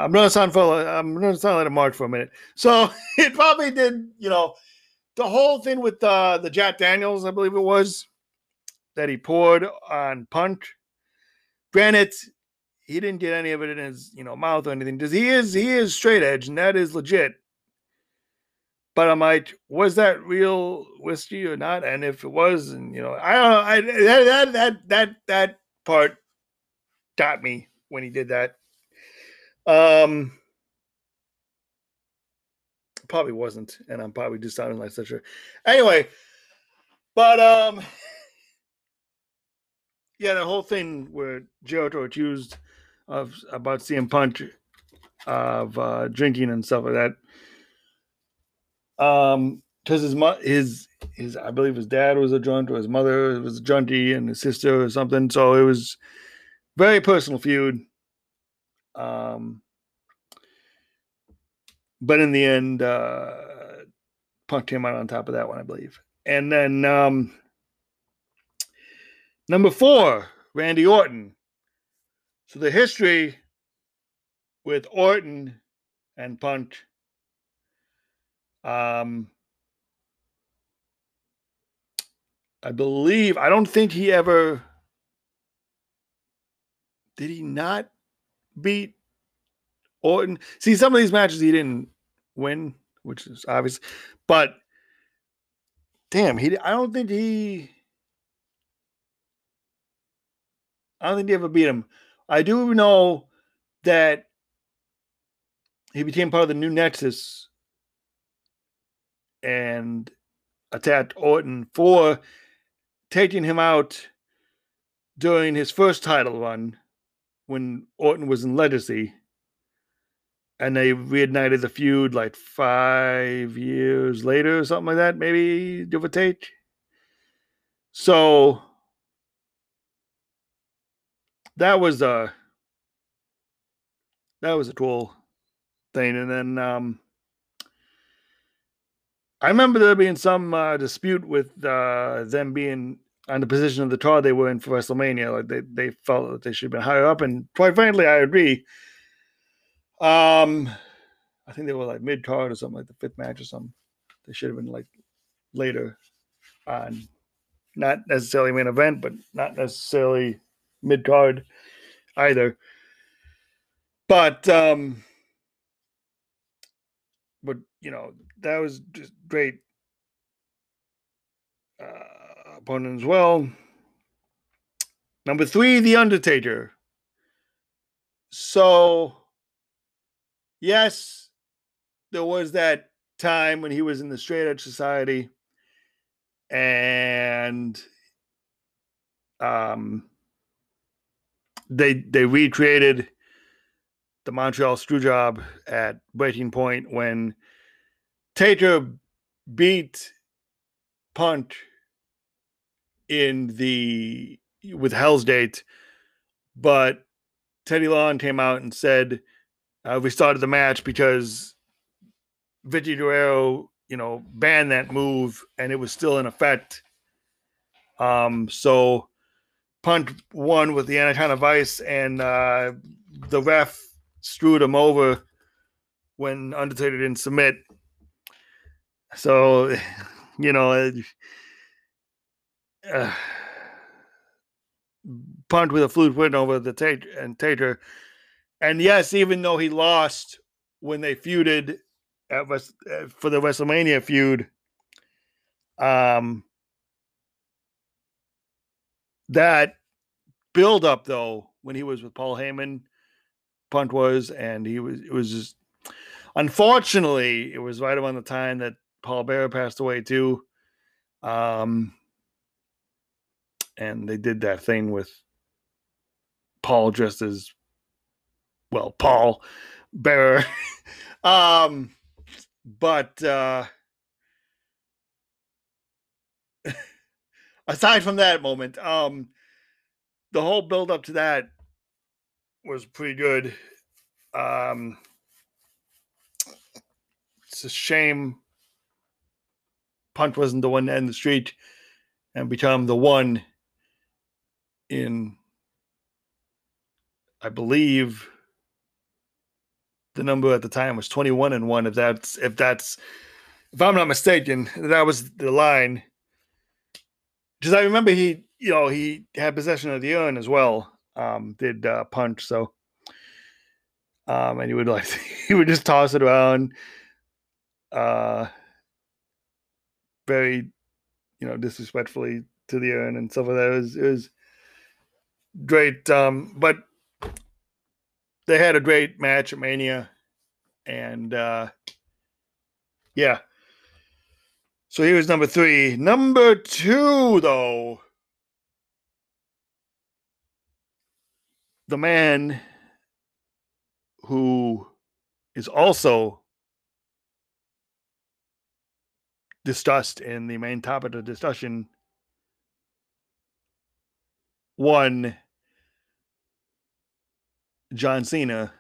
I'm gonna sound full. I'm gonna sound like a mark for a minute. So it probably did, you know, the whole thing with uh, the Jack Daniels, I believe it was, that he poured on Punk. Granted, he didn't get any of it in his, you know, mouth or anything. Because he is he is straight edge, and that is legit. But I'm like, was that real whiskey or not? And if it was, and you know, I don't know, I that that that that, that part got me when he did that. Um, probably wasn't, and I'm probably just sounding like such a. Anyway, but um, yeah, the whole thing where Jericho accused of about CM Punk of uh, drinking and stuff like that um, because his his his I believe his dad was a junkie, or his mother was a junkie, and his sister or something. So it was very personal feud. Um, but in the end, uh, Punk came out on top of that one, I believe. And then um, number four, Randy Orton. So the history with Orton and Punk um, I believe I don't think he ever did he not beat Orton. See, some of these matches he didn't win, which is obvious, but damn, he I don't think he I don't think he ever beat him. I do know that he became part of the new Nexus and attacked Orton for taking him out during his first title run when Orton was in Legacy. And they reignited the feud like five years later or something like that, maybe give or take. So that was a uh, that was a cool thing. And then um I remember there being some uh, dispute with uh, them being on the position of the card they were in for WrestleMania. Like they, they felt that they should have been higher up, and quite frankly, I agree. Um, I think they were like mid card or something, like the fifth match or something. They should have been like later on, not necessarily main event, but not necessarily mid card either. But um, you know that was just great uh, opponent as well. Number three, The Undertaker. So, yes, there was that time when he was in the Straight Edge Society, and um, they they recreated the Montreal Screwjob at Breaking Point when Taker beat Punk in the with Hell's Gate, but Teddy Long came out and said uh, we started the match because Vickie Guerrero, you know, banned that move and it was still in effect. Um, so Punk won with the Anaconda Vice, and uh, the ref screwed him over when Undertaker didn't submit. So, you know, uh, Punk with a fluke win over the Taker and Taker. And yes, even though he lost when they feuded at uh, for the WrestleMania feud, um, that build up though when he was with Paul Heyman, Punk was, and he was it was just unfortunately it was right around the time that Paul Bearer passed away too. Um, and they did that thing with Paul dressed as well, Paul Bearer. um, but uh, aside from that moment, um, the whole build up to that was pretty good. Um, it's a shame Punk wasn't the one end the streak and become the one in, I believe, the number at the time was 21 and 1 if that's if that's if i'm not mistaken that was the line. Because i remember he you know he had possession of the urn as well um did uh, Punk so um and he would like he would just toss it around uh very you know disrespectfully to the urn and stuff like that it was, it was great um but they had a great match at Mania, and uh, yeah. So he was number three. Number two, though, the man who is also discussed in the main topic of discussion one John Cena,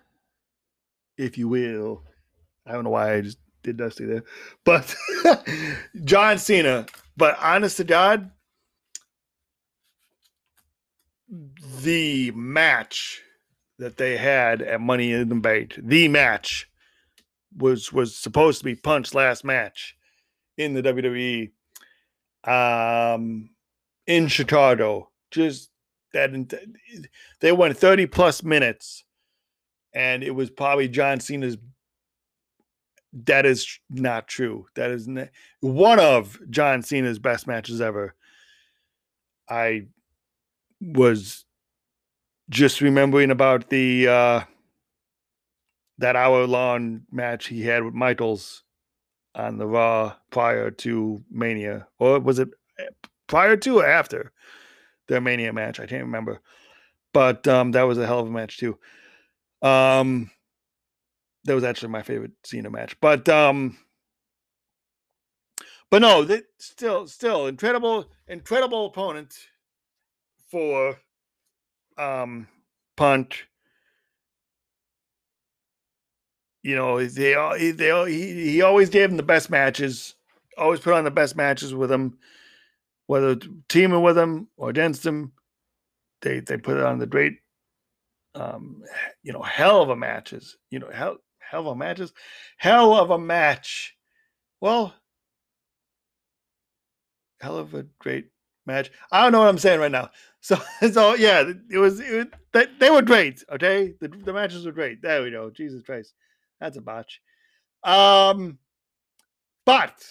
if you will. I don't know why I just did Dusty there, but John Cena. But honest to God, the match that they had at Money in the Bank, the match was was supposed to be Punk's last match in the WWE um in Chicago. Just that they went 30 plus minutes and it was probably John Cena's that is not true. That is not, one of John Cena's best matches ever. I was just remembering about the uh that hour long match he had with Michaels on the Raw prior to Mania, or was it eh, prior to or after? their Mania match. I can't remember, but um, that was a hell of a match too. Um, that was actually my favorite Cena match, but um, but no, that still still incredible incredible opponent for um Punk. You know, they all they he he always gave him the best matches. Always put on the best matches with him whether teaming with him or against him, they they put on the great, um, you know, hell of a matches. You know, hell hell of a matches, hell of a match. Well, hell of a great match. I don't know what I'm saying right now. So so yeah, it was, it was they, they were great. Okay, the the matches were great. There we go. Jesus Christ, that's a botch. Um, but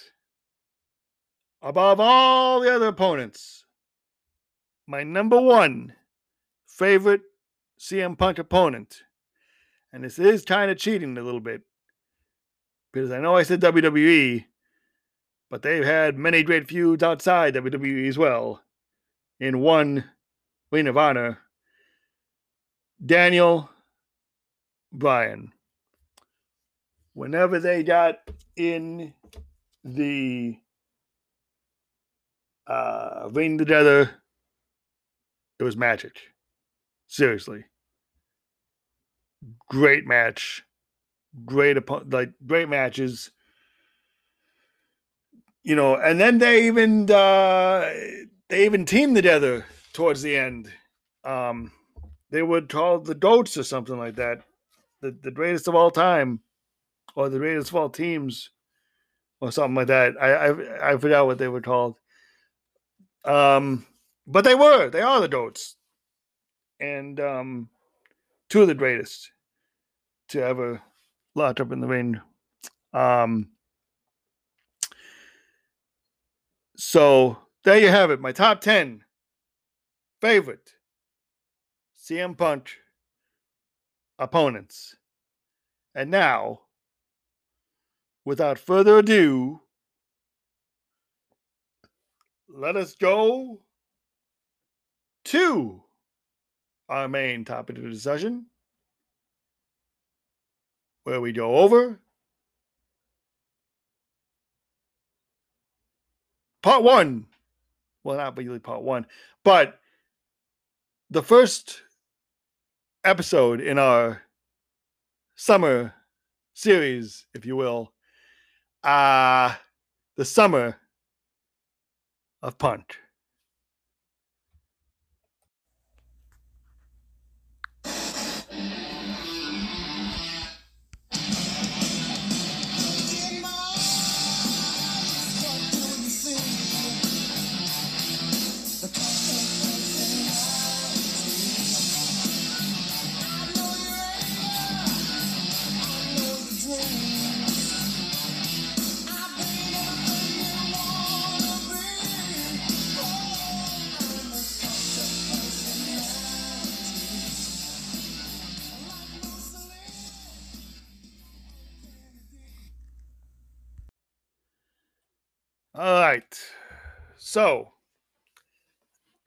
above all the other opponents, my number one favorite CM Punk opponent, and this is kind of cheating a little bit because I know I said WWE, but they've had many great feuds outside WWE as well. In one Ring of Honor, Daniel Bryan. Whenever they got in the uh, ring together. It was magic. Seriously. great match, great like great matches. You know, and then they even uh, they even teamed together towards the end. Um, they were called the Goats or something like that, the the greatest of all time, or the of all teams, or something like that. I I, I forgot what they were called. Um, but they were they are the Goats, and um, two of the greatest to ever lock up in the ring. Um, so there you have it. My top 10 favorite CM Punk opponents. And now, without further ado, let us go to our main topic of discussion where we go over part one. Well, not really part one, but the first episode in our summer series, if you will, uh the summer of Punk. All right. So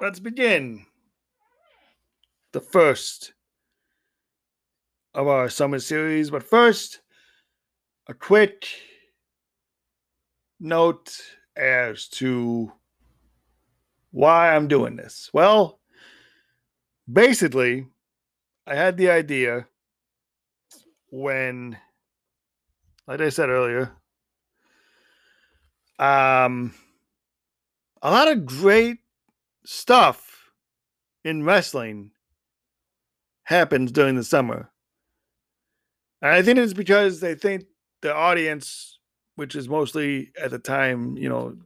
let's begin the first of our summer series. But first, a quick note as to why I'm doing this. Well, basically, I had the idea when, like I said earlier, um, a lot of great stuff in wrestling happens during the summer. And I think it's because they think the audience, which is mostly at the time, you know,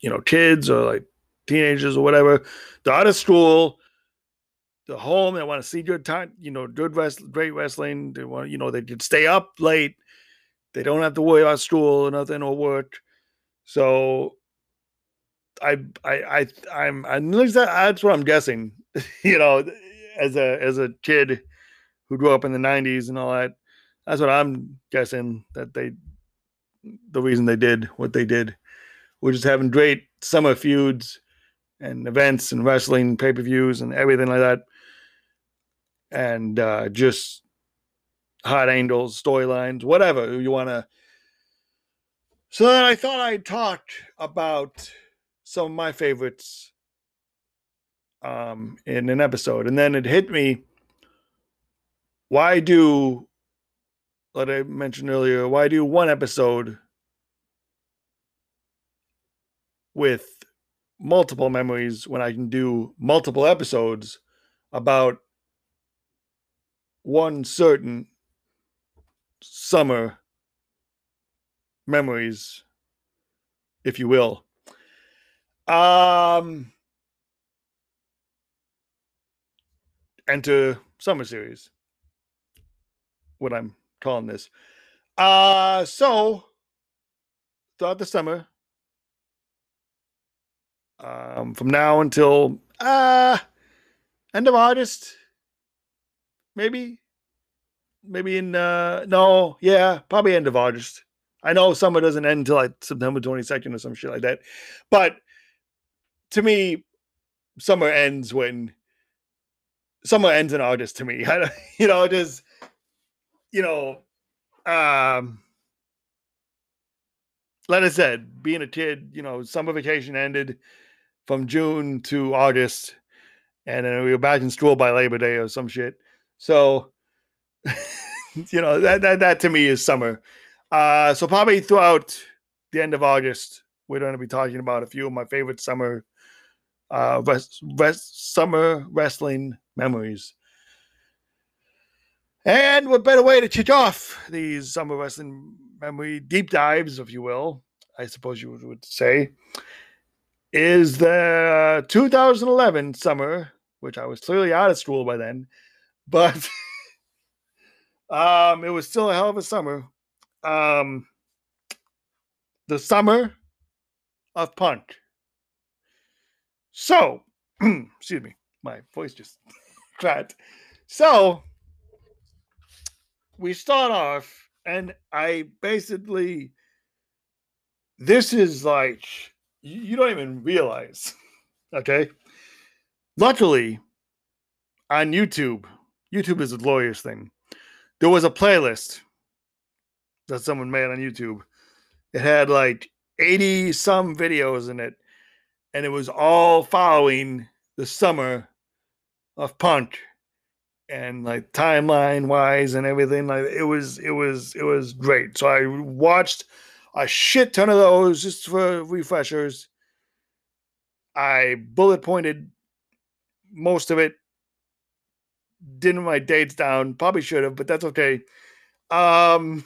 you know, kids or like teenagers or whatever, they're out of school, the home, they want to see good time, you know, good wrestling, great wrestling. They want, you know, they can stay up late. They don't have to worry about school or nothing or work. So I I I I'm at least that's what I'm guessing. you know, as a as a kid who grew up in the '90s and all that, that's what I'm guessing that they the reason they did what they did, which is having great summer feuds and events and wrestling pay per views and everything like that, and uh, just hot angles, storylines, whatever you want to so then I thought I'd talk about some of my favorites um, in an episode. And then it hit me why do, like I mentioned earlier, why do one episode with multiple memories when I can do multiple episodes about one certain summer memories, if you will. Um, enter summer series. What I'm calling this. Uh, so throughout the summer, um, from now until uh end of August, maybe, maybe in uh no, yeah, probably end of August. I know summer doesn't end until like September 22nd or some shit like that. But to me, summer ends when summer ends in August to me. I, you know, just you know, um like I said, being a kid, you know, summer vacation ended from June to August, and then we were back in school by Labor Day or some shit. So you know that, that that to me is summer. Uh, so probably throughout the end of August, we're going to be talking about a few of my favorite summer uh, res- res- summer wrestling memories. And what better way to kick off these summer wrestling memory deep dives, if you will, I suppose you would say, is the 2011 summer, which I was clearly out of school by then, but um, it was still a hell of a summer. Um, the summer of punk. So, excuse me, my voice just cracked. So, we start off, and I basically, this is like, you don't even realize, okay? Luckily, on YouTube, YouTube is a glorious thing. There was a playlist that someone made on YouTube. It had like 80 some videos in it, and it was all following the summer of punk and like timeline wise and everything. Like it was it was it was great. So i watched a shit ton of those just for refreshers. I bullet pointed most of it. Didn't write dates down. Probably should have but that's okay. Um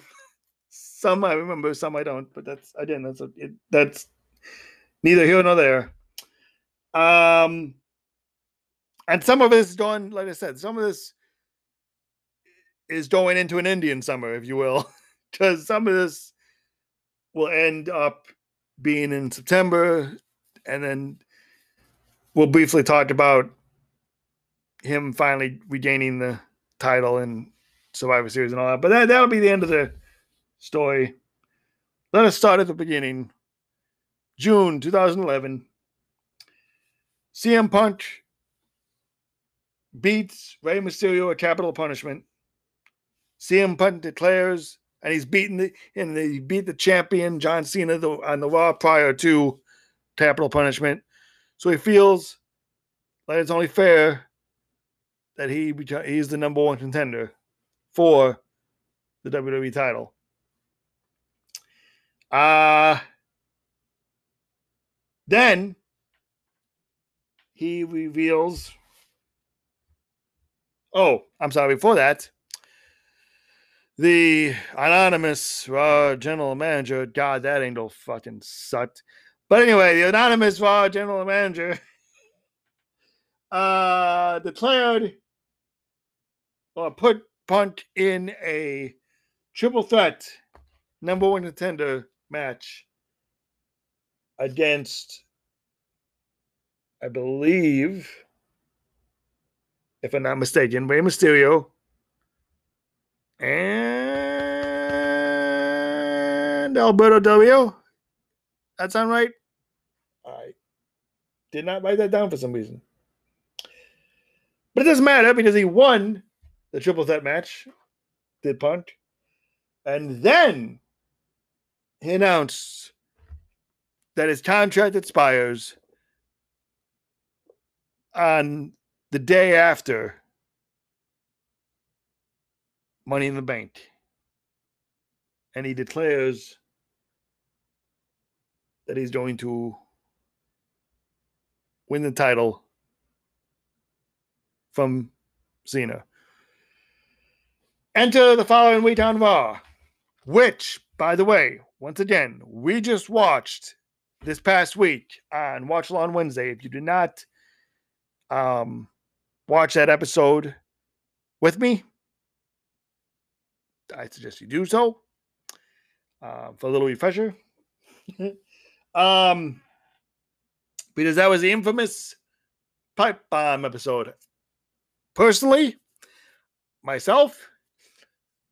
some i remember some i don't but that's didn't that's it, that's neither here nor there um and some of this is going, like I said, some of this is going into an Indian summer, if you will, because some of this will end up being in September, and then we'll briefly talk about him finally regaining the title and Survivor Series and all that. But that that'll be the end of the story. Let us start at the beginning. June 2011. CM Punk beats Rey Mysterio at Capital Punishment. CM Punk declares, and he's beaten the and he beat the champion John Cena the, on the Raw prior to Capital Punishment. So he feels like it's only fair that he he's the number one contender for the WWE title. Uh then he reveals Oh, I'm sorry. Before that, the anonymous Raw general manager, God, that angle fucking sucked. But anyway, the anonymous Raw general manager uh, declared or put Punk in a triple threat number one contender match against, I believe, if I'm not mistaken, Rey Mysterio and Alberto Del Rio. That sound right? I did not write that down for some reason. But it doesn't matter because he won the triple threat match, did Punk. And then he announced that his contract expires on the day after Money in the Bank. And he declares that he's going to win the title from Cena. Enter the following week on Raw, which, by the way, once again, we just watched this past week on Watch on Wednesday. If you do not um, watch that episode with me, I suggest you do so uh, for a little refresher. um, because that was the infamous pipe bomb episode. Personally, myself,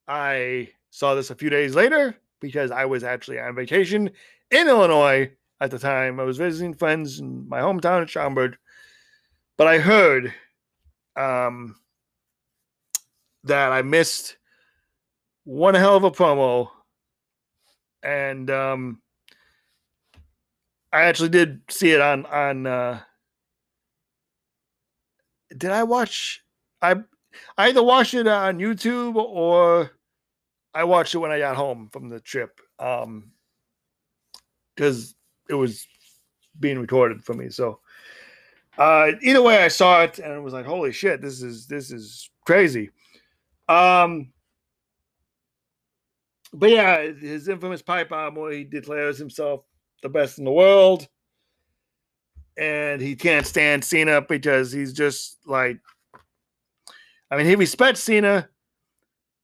I saw this a few days later because I was actually on vacation in Illinois at the time. I was visiting friends in my hometown of Schaumburg. But I heard um, that I missed one hell of a promo, and um, I actually did see it on on. Uh, did I watch? I I either watched it on YouTube or I watched it when I got home from the trip. Um, because it was being recorded for me. So uh either way I saw it and it was like, holy shit, this is this is crazy. Um but yeah, his infamous pipe bomb where he declares himself the best in the world. And he can't stand Cena because he's just like I mean, he respects Cena,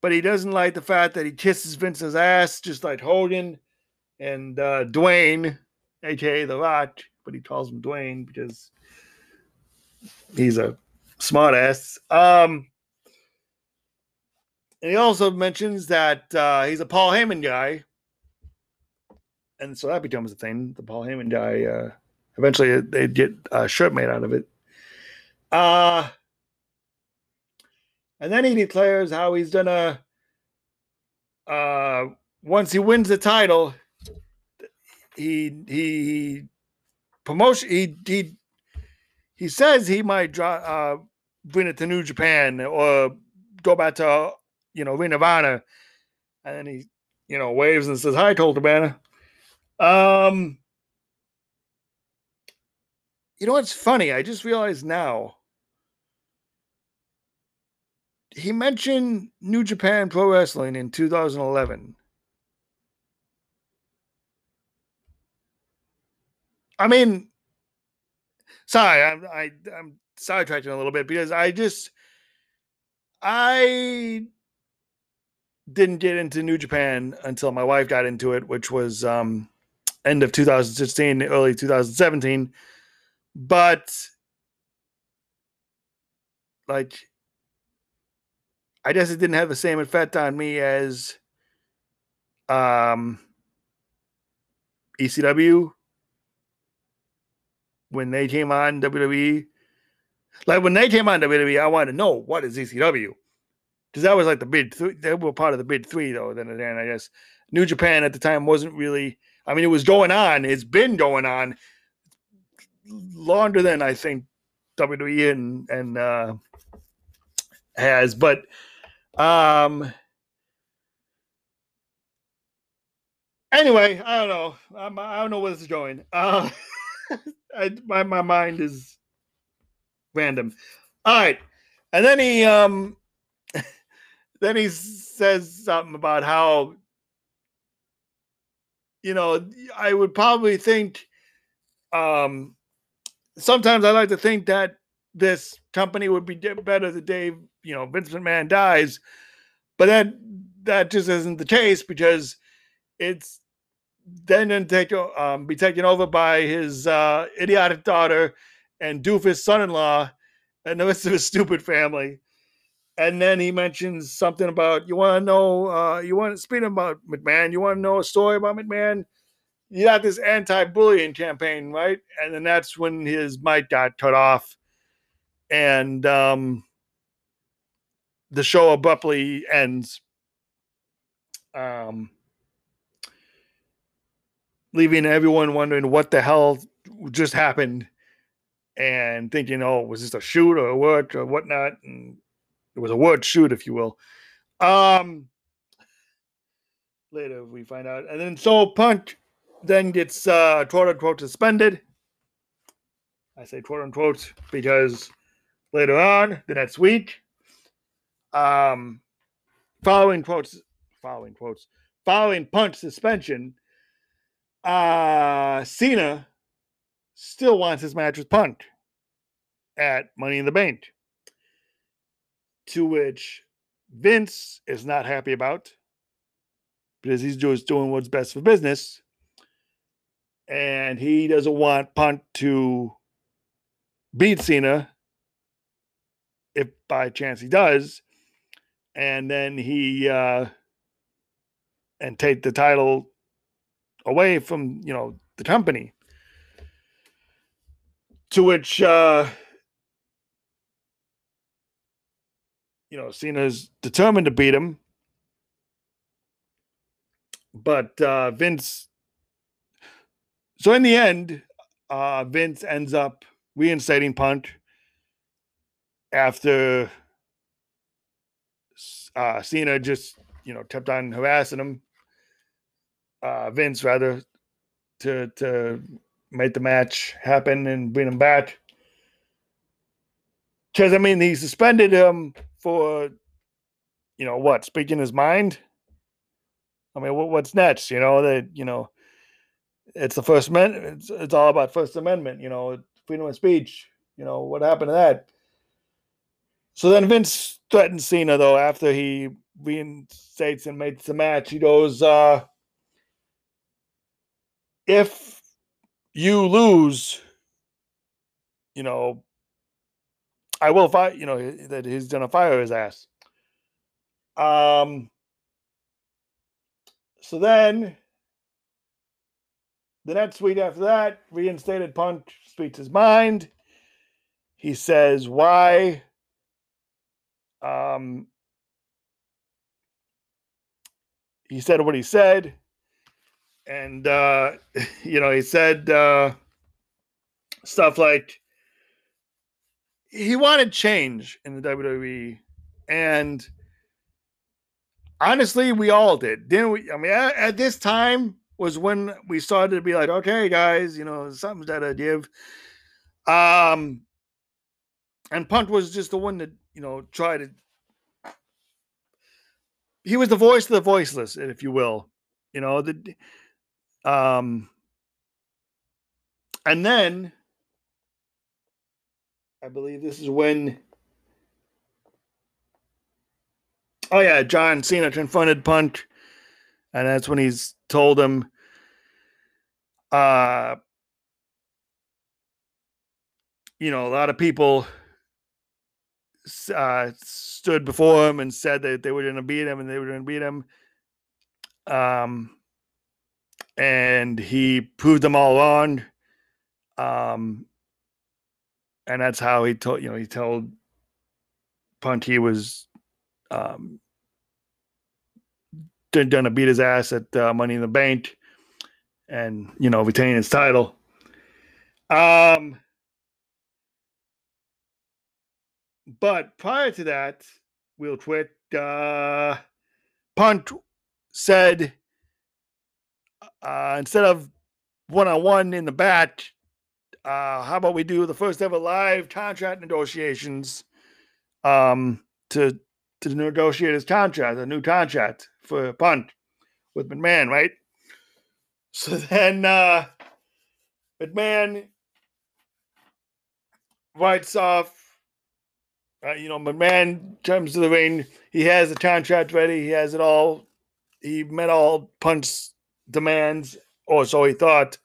but he doesn't like the fact that he kisses Vince's ass, just like Hogan and uh, Dwayne, aka The Rock, but he calls him Dwayne because he's a smartass. Um, and he also mentions that uh, he's a Paul Heyman guy. And so that becomes a thing. The Paul Heyman guy, uh, eventually they get a shirt made out of it. Uh, and then he declares how he's gonna, uh, once he wins the title, he he promotion he he he says he might draw, uh, bring it to New Japan or go back to you know Ring of Honor, and then he you know waves and says hi, Colt Cabana. Um, you know what's funny? I just realized now. He mentioned New Japan Pro Wrestling in 2011. I mean, sorry, I'm I, I'm sidetracking a little bit because I just I didn't get into New Japan until my wife got into it, which was um, end of 2016, early 2017. But like, I guess it didn't have the same effect on me as um, ECW when they came on WWE. Like when they came on WWE, I wanted to know what is ECW because that was like the big three. They were part of the big three, though. Then again, I guess New Japan at the time wasn't really. I mean, it was going on. It's been going on longer than I think WWE and and uh, has, but um. Anyway, I don't know. I'm, I don't know where this is going. Uh, I, my my mind is random. All right, and then he um then he says something about how you know I would probably think um sometimes I like to think that this company would be better the day you know Vince McMahon dies, but that that just isn't the case because it's then and take um, be taken over by his uh, idiotic daughter and doofus son-in-law and the rest of his stupid family. And then he mentions something about you want to know uh, you want to speak about McMahon. You want to know a story about McMahon. You got this anti-bullying campaign, right? And then that's when his mic got cut off, and um, the show abruptly ends. Um, leaving everyone wondering what the hell just happened and thinking, oh, was this a shoot or a what or whatnot? And it was a word shoot, if you will. Um, later we find out. And then so Punk then gets uh, quote unquote suspended. I say quote unquote because later on the next week, um, following quotes, following quotes, following Punk's suspension, uh, Cena still wants his match with Punk at Money in the Bank, to which Vince is not happy about because he's just doing what's best for business. And he doesn't want Punk to beat Cena if by chance he does. And then he uh and take the title away from you know the company. To which uh you know cena's determined to beat him. But uh vince so in the end uh vince ends up reinstating Punk after uh, Cena just you know kept on harassing him, uh, Vince rather, to to make the match happen and bring him back. Because I mean, he suspended him for, you know, what speaking his mind. I mean, what, what's next? You know that you know, it's the First Amendment. It's, it's all about First Amendment. You know, freedom of speech. You know what happened to that? So then Vince threatens Cena though after he reinstates and makes the match. He goes, uh, if you lose, you know, I will fight, you know, that he's gonna fire his ass. Um so then the next week after that, reinstated Punk speaks his mind. He says why um he said what he said and uh you know he said uh stuff like he wanted change in the WWE and honestly we all did didn't we? I mean at, at this time was when we started to be like okay guys you know something's gotta give. Um and Punk was just the one that you know try to he was the voice of the voiceless if you will you know the um, and then I believe this is when. Oh yeah, John Cena confronted Punk, and that's when he's told him, uh, you know, a lot of people uh, stood before him and said that they were going to beat him, and they were going to beat him. Um, and he proved them all wrong. Um, and that's how he told you know he told Punk he was um gonna beat his ass at uh, Money in the Bank, and you know retain his title. Um, but prior to that, real quick, uh, Punk said uh, instead of one on one in the bat, uh, how about we do the first ever live contract negotiations um, to to negotiate his contract, a new contract for Punk with McMahon, right? So then uh, McMahon writes off. Uh, you know, my man comes to the ring. He has the contract ready. He has it all. He met all Punk's demands, or so he thought.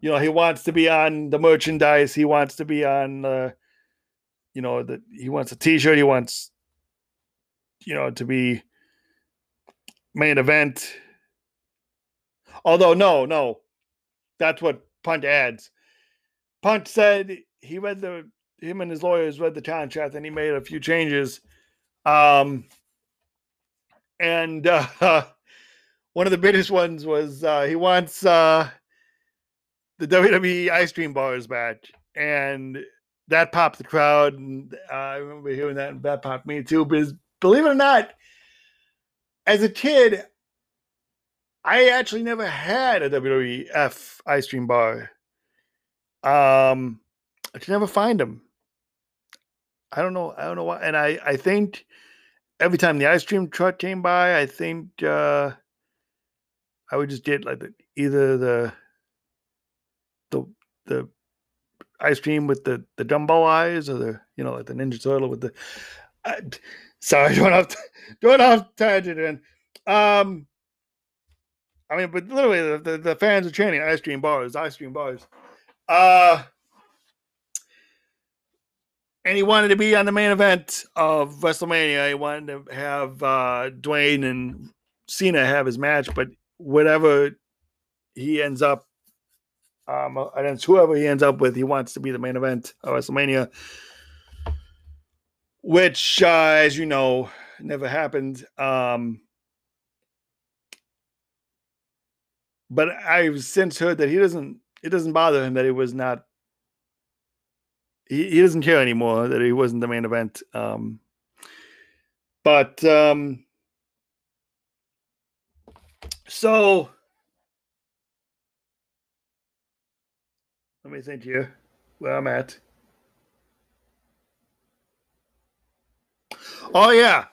You know, he wants to be on the merchandise. He wants to be on, uh, you know, the he wants a T-shirt. He wants, you know, to be main event. Although, no, no, that's what Punk adds. Punk said he read the him and his lawyers read the contract and he made a few changes. Um, and uh, one of the biggest ones was uh, he wants uh, the WWE ice cream bars back, and that popped the crowd. And uh, I remember hearing that, and that popped me too. Because believe it or not, as a kid, I actually never had a WWF ice cream bar. Um, I could never find them. I don't know. I don't know why. And I, I think every time the ice cream truck came by, I think uh, I would just get like the, either the the the ice cream with the the Dumbo eyes or the you know like the Ninja Turtle with the. Uh, sorry, going off going off tangent. And um, I mean, but literally the, the, the fans are chanting ice cream bars, ice cream bars. Uh, and he wanted to be on the main event of WrestleMania. He wanted to have uh, Dwayne and Cena have his match, but whatever he ends up um against whoever he ends up with, he wants to be the main event of WrestleMania. Which uh, as you know, never happened. Um but I've since heard that he doesn't it doesn't bother him that he was not he, he doesn't care anymore that he wasn't the main event. Um But um so let me think here where I'm at. Oh yeah.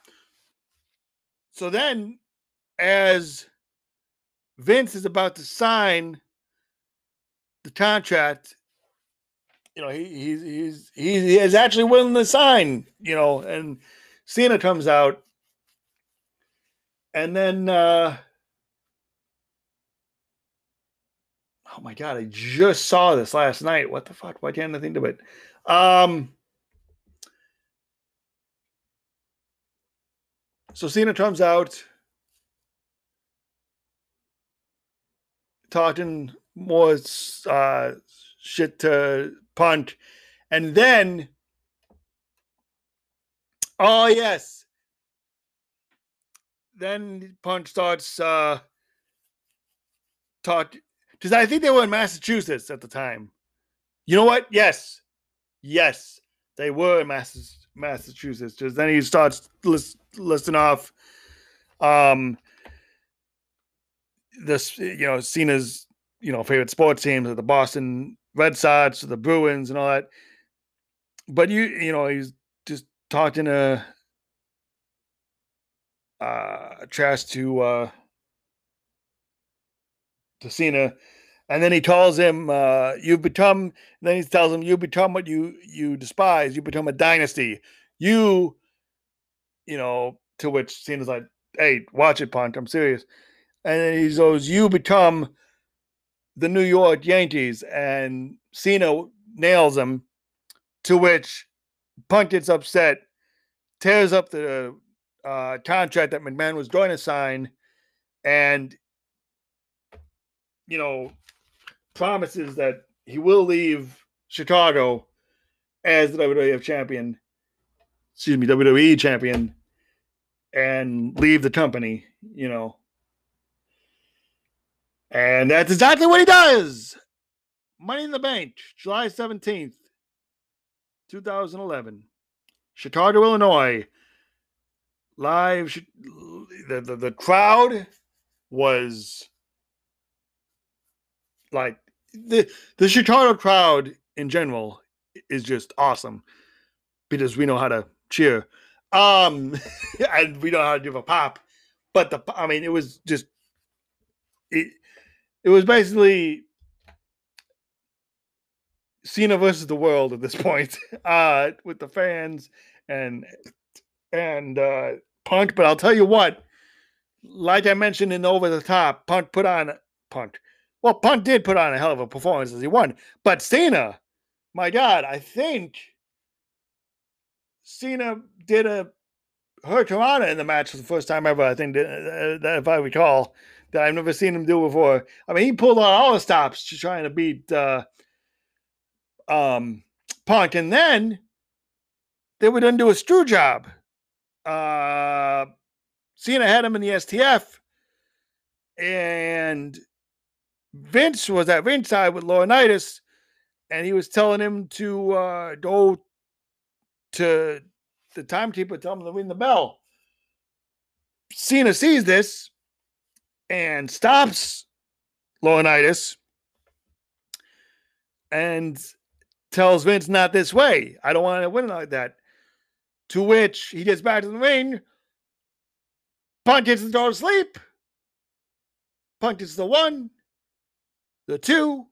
So then as Vince is about to sign the contract, you know, he he's he's he is actually willing to sign, you know, and Cena comes out and then uh oh my god, I just saw this last night. What the fuck? Why can't I think of it? Um so Cena comes out talking more uh, shit to Punk, and then oh yes, then Punk starts uh, talk because I think they were in Massachusetts at the time. You know what? Yes, yes, they were in Mass- Massachusetts. Because then he starts list- listing off um this you know Cena's you know favorite sports teams are the Boston Red Sox, the Bruins, and all that. But you you know he's just talking to uh trash to uh to Cena. And then he tells him, uh, "You've become." Then he tells him, "You become what you you despise. You become a dynasty. You, you know." To which Cena's like, "Hey, watch it, Punk. I'm serious." and then he goes, "You become the New York Yankees," and Cena nails him. To which Punk gets upset, tears up the uh, contract that McMahon was going to sign, and you know promises that he will leave Chicago as the WWF champion. Excuse me, WWE champion, and leave the company. You know and that's exactly what he does. Money in the Bank, July 17th, 2011. Chicago, Illinois. Live. The, the, the crowd was like the the Chicago crowd in general is just awesome because we know how to cheer. Um and we know how to give a pop. But the I mean it was just it it was basically Cena versus the world at this point, uh, with the fans and and uh, Punk. But I'll tell you what, like I mentioned in Over the Top, Punk put on Punk. Well, Punk did put on a hell of a performance as he won, but Cena, my God, I think Cena did a hurricanrana in the match for the first time ever. I think uh, that if I recall, that I've never seen him do before. I mean, he pulled out all the stops to trying to beat uh, um, Punk, and then they would undo a screw job. Uh, Cena had him in the STF, and Vince was at ringside with Laurinaitis, and he was telling him to uh, go to the timekeeper, tell him to ring the bell. Cena sees this and stops Laurinaitis and tells Vince, not this way. I don't want to win like that. To which he gets back to the ring. Punk gets the door to sleep. Punk gets the one, the two,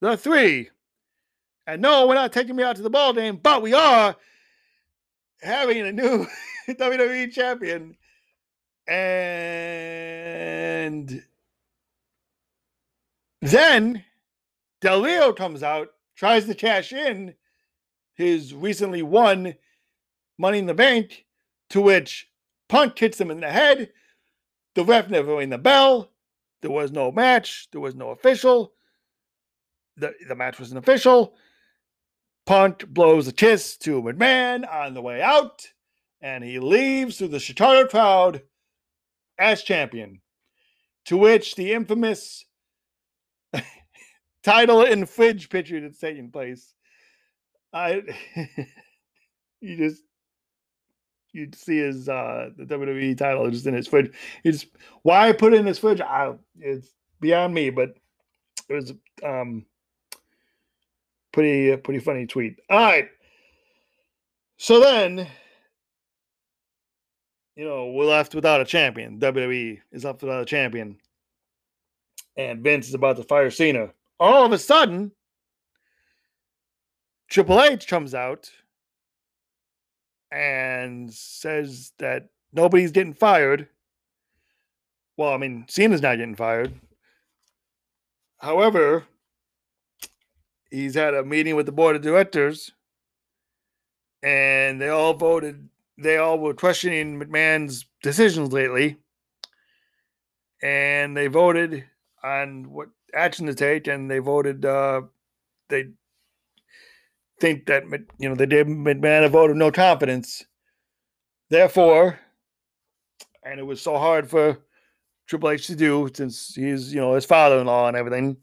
the three. And no, we're not taking me out to the ball game, but we are having a new WWE champion and then Del Rio comes out, tries to cash in his recently won Money in the Bank, to which Punk hits him in the head. The ref never rang the bell. There was no match. There was no official. The, the match wasn't official. Punk blows a kiss to McMahon on the way out, and he leaves through the Chicago crowd as champion. To which the infamous title and fridge picture that's taking place. I you just you'd see his uh the WWE title just in his fridge. He's why I put it in his fridge, I, it's beyond me, but it was um pretty pretty funny tweet. All right. So then you know, we're left without a champion. WWE is left without a champion. And Vince is about to fire Cena. All of a sudden, Triple H comes out and says that nobody's getting fired. Well, I mean, Cena's not getting fired. However, he's had a meeting with the board of directors and they all voted they all were questioning McMahon's decisions lately, and they voted on what action to take, and they voted uh, they think that you know they did McMahon a vote of no confidence. Therefore, and it was so hard for Triple H to do since he's you know his father-in-law and everything.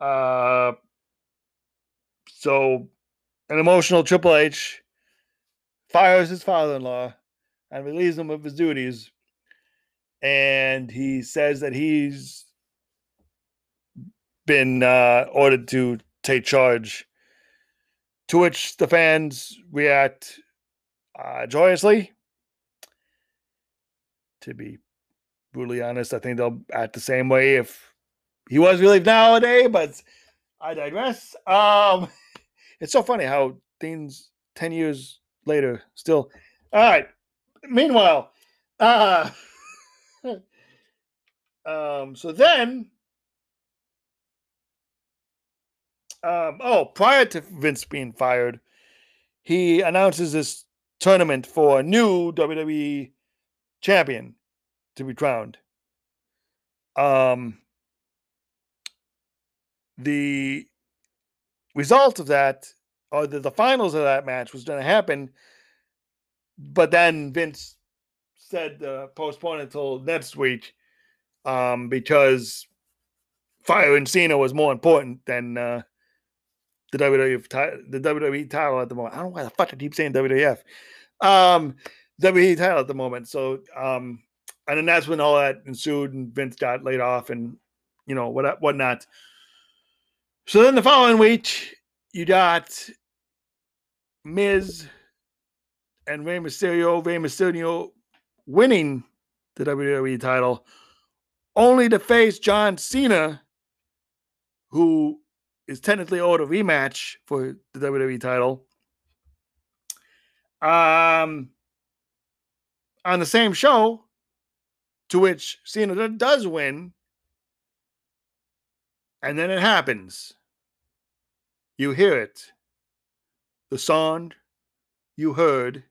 Uh, so an emotional Triple H fires his father-in-law and relieves him of his duties and he says that he's been uh, ordered to take charge to which the fans react uh, joyously. To be brutally honest i think they'll act the same way if he was relieved nowadays but i digress. Um it's so funny how things 10 years later still. All right. Meanwhile, uh um so then um oh, prior to Vince being fired, he announces this tournament for a new WWE champion to be crowned. Um the result of that or the, the finals of that match was going to happen, but then Vince said uh, postpone until next week um, because firing Cena was more important than uh, the WWE the WWE title at the moment. I don't know why the fuck I keep saying WWF. Um, WWE title at the moment. So, um, and then that's when all that ensued, and Vince got laid off, and you know what whatnot. So then the following week, you got Miz and Rey Mysterio, Rey Mysterio winning the WWE title, only to face John Cena, who is technically owed a rematch for the WWE title. Um, on the same show, to which Cena does win, and then it happens. You hear it. The song you heard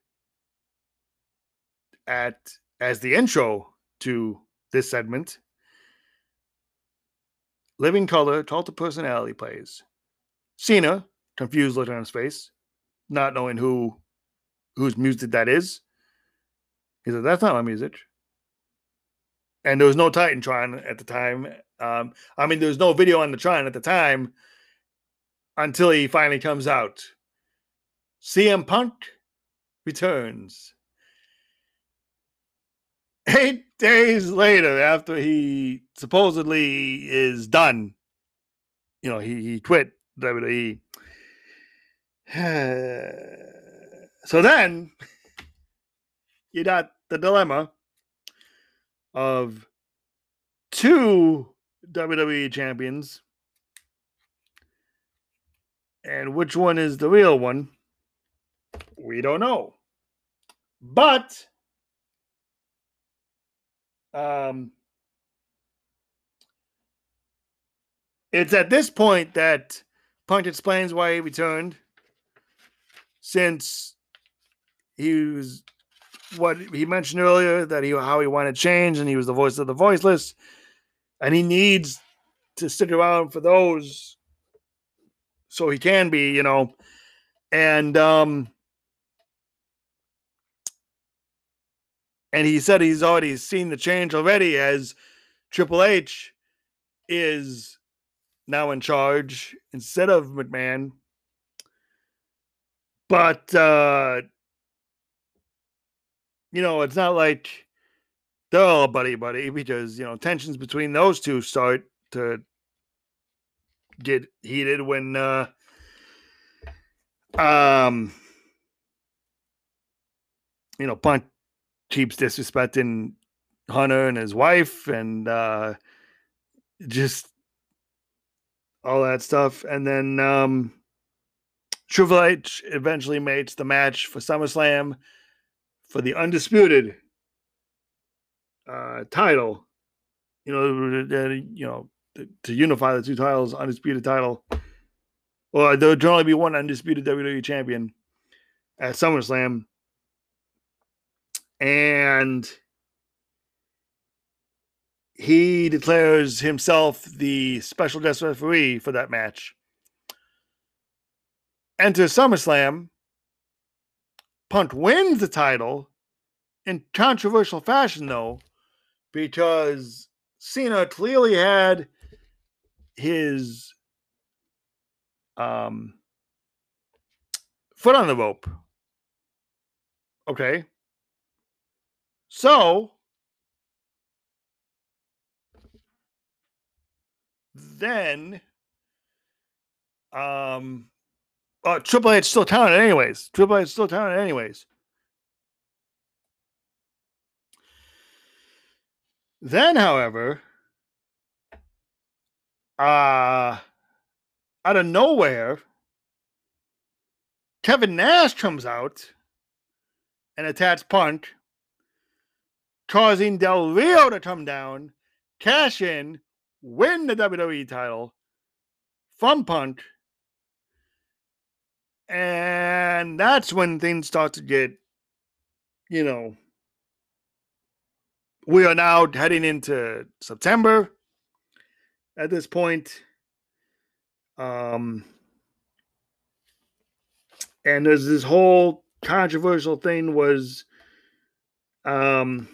at as the intro to this segment. Living Colour, Cult of Personality plays. Cena, confused look on his face, not knowing who whose music that is. He said, That's not my music. And there was no Titantron at the time. Um, I mean, there was no video on the Tron at the time until he finally comes out. CM Punk returns. Eight days later, after he supposedly is done, you know, he, he quit WWE. so then you got the dilemma of two WWE champions and which one is the real one? We don't know. But um, it's at this point that Punk explains why he returned, since he was what he mentioned earlier that he how he wanted change and he was the voice of the voiceless, and he needs to stick around for those so he can be, you know. And um and he said he's already seen the change already as Triple H is now in charge instead of McMahon. But uh you know, it's not like they're all buddy buddy because you know tensions between those two start to get heated when uh um you know Punk keeps disrespecting Hunter and his wife and uh just all that stuff and then um Triple H eventually makes the match for SummerSlam for the undisputed uh, title. You know, you know, to, unify the two titles, undisputed title. Well, there would only be one undisputed WWE champion at SummerSlam, and he declares himself the special guest referee for that match. Enter SummerSlam. Punk wins the title in controversial fashion, though, because Cena clearly had his um, foot on the rope. Okay. So then um uh, Triple H still talented anyways. Triple H still talented anyways. Then, however, uh out of nowhere, Kevin Nash comes out and attacks Punk, causing Del Rio to come down, cash in, win the WWE title from Punk and that's when things start to get, you know, we are now heading into September at this point. Um, and there's this whole controversial thing was um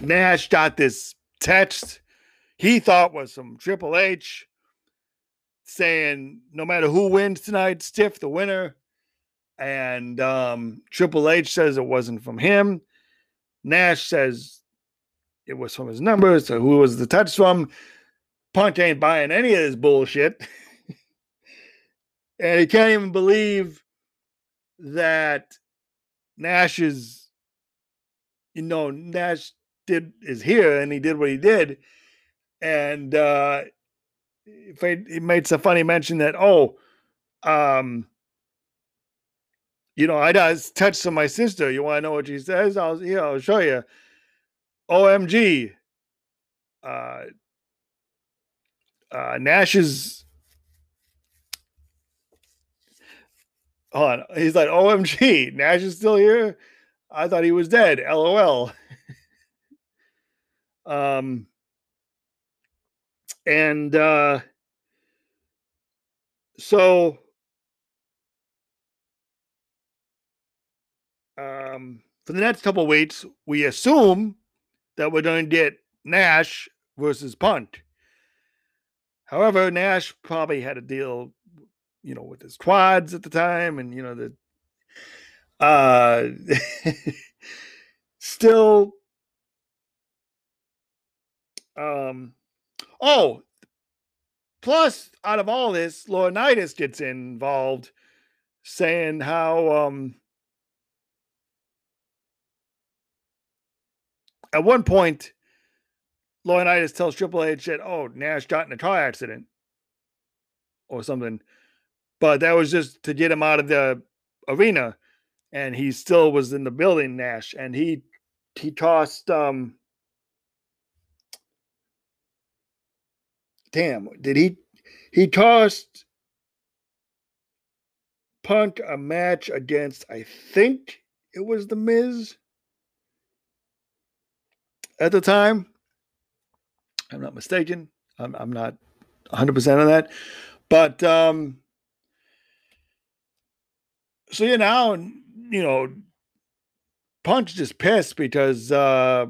Nash got this text he thought was some Triple H saying no matter who wins tonight, stiff the winner. And um, Triple H says it wasn't from him. Nash says it was from his number. So who was the touch from? Punk ain't buying any of this bullshit. and he can't even believe that Nash is, you know, Nash did is here and he did what he did. And uh he made some funny mention that oh, um, you know, I touch some my sister. You want to know what she says? I'll I'll show you. OMG. Uh, uh, Nash's. Hold on. He's like, OMG, Nash is still here. I thought he was dead. LOL. um, and uh, so um, for the next couple weeks, we assume that we're going to get Nash versus Punk. However, Nash probably had a deal, you know, with his quads at the time, and you know the uh still um Oh, plus, out of all this, Laurinaitis gets involved, saying how um, at one point, Laurinaitis tells Triple H that, oh, Nash got in a car accident or something. But that was just to get him out of the arena. And he still was in the building, Nash. And he he tossed um damn, did he he tossed Punk a match against I think it was the Miz at the time. I'm not mistaken. I'm, I'm not 100% on that. But um so you know, you know, Punk just pissed because uh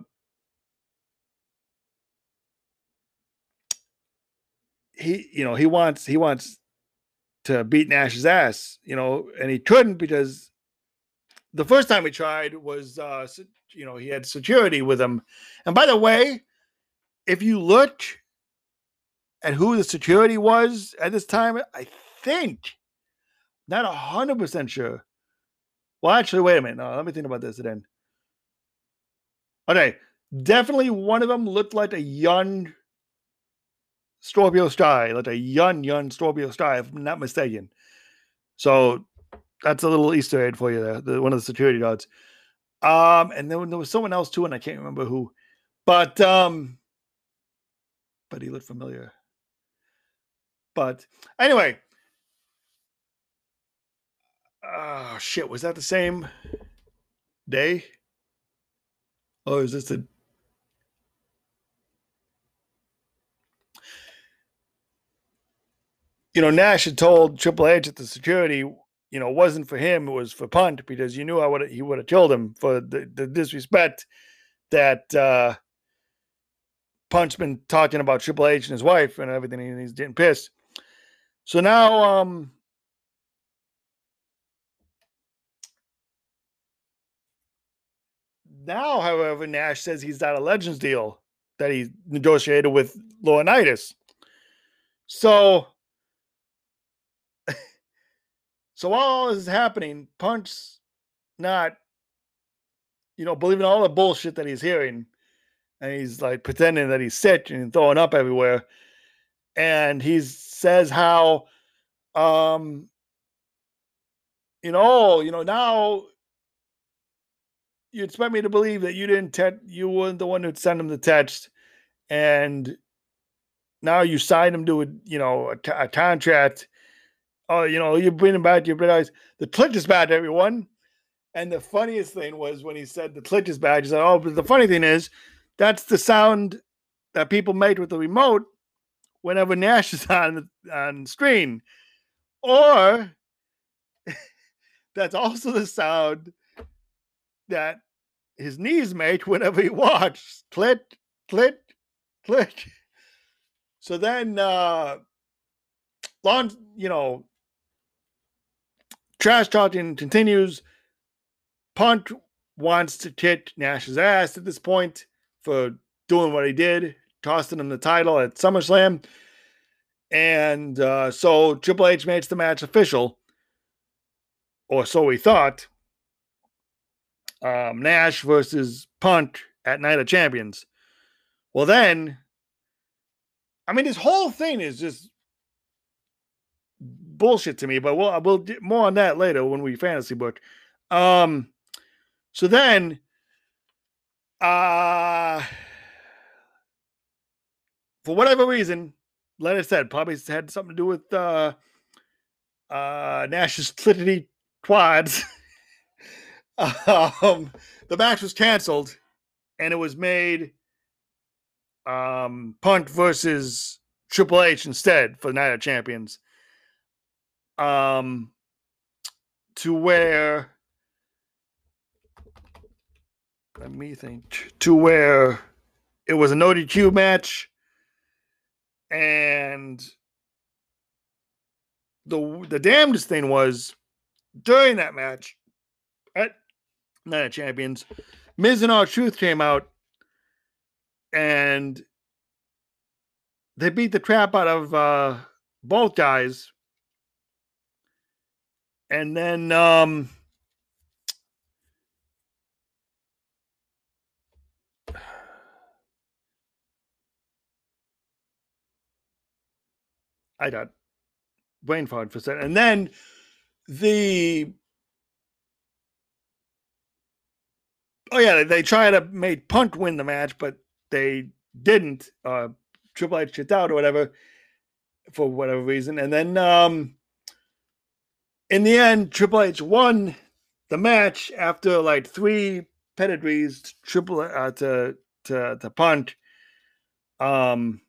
he you know he wants he wants to beat Nash's ass, you know, and he couldn't because the first time he tried was, uh, you know, he had security with him. And by the way, if you look at who the security was at this time, I think, not a hundred percent sure. Well, actually, wait a minute. No, let me think about this then. Okay, definitely one of them looked like a young Scorpio Sky, like a young, young Scorpio Sky, if I'm not mistaken. So that's a little Easter egg for you there. The, one of the security guards. Um, and then there was someone else too, and I can't remember who. But um, but he looked familiar. But anyway, oh shit, was that the same day? Oh, is this the you know, Nash had told Triple H that the security, you know, wasn't for him; it was for Punk because you knew I would he would have killed him for the, the disrespect that uh Punk's been talking about Triple H and his wife and everything, and he's getting pissed. So now, um, now, however, Nash says he's got a Legends deal that he negotiated with Laurinaitis. So so while all this is happening, Punk's not, you know, believing all the bullshit that he's hearing. And he's like pretending that he's sick and throwing up everywhere. And he says how, um, you know, you know, now you expect me to believe that you didn't te- you weren't the one who sent him the text and now you signed him to a you know a, a contract oh, you know, you bring him back, you realize the Twitch is bad, everyone. And the funniest thing was when he said the Twitch is bad, he said, oh, but the funny thing is, that's the sound that people make with the remote whenever Nash is on on screen. Or that's also the sound that his knees make whenever he walks. Clit, clit, clit. So then uh long, you know, Trash talking continues. Punk wants to kick Nash's ass at this point for doing what he did, tossing him the title at SummerSlam. And uh, so Triple H makes the match official, or so we thought. Um, Nash versus Punk at Night of Champions. Well, then, I mean, this whole thing is just bullshit to me, but we'll we'll do more on that later when we fantasy book. Um, so then, uh, for whatever reason, like I said, probably had something to do with uh, uh, Nash's clitity quads. um, the match was canceled, and it was made um, Punk versus Triple H instead for the Night of Champions um, to where let me think. To where it was an ODQ match and the the damnedest thing was during that match at Night of Champions, Miz and R-Truth came out and they beat the crap out of uh, both guys and then um I got brain fog for a second. And then the oh yeah, they tried to make Punk win the match, but they didn't. Uh Triple H shit out or whatever for whatever reason. And then um in the end, Triple H won the match after like three pedigrees. to Triple uh, to to to Punk. Um,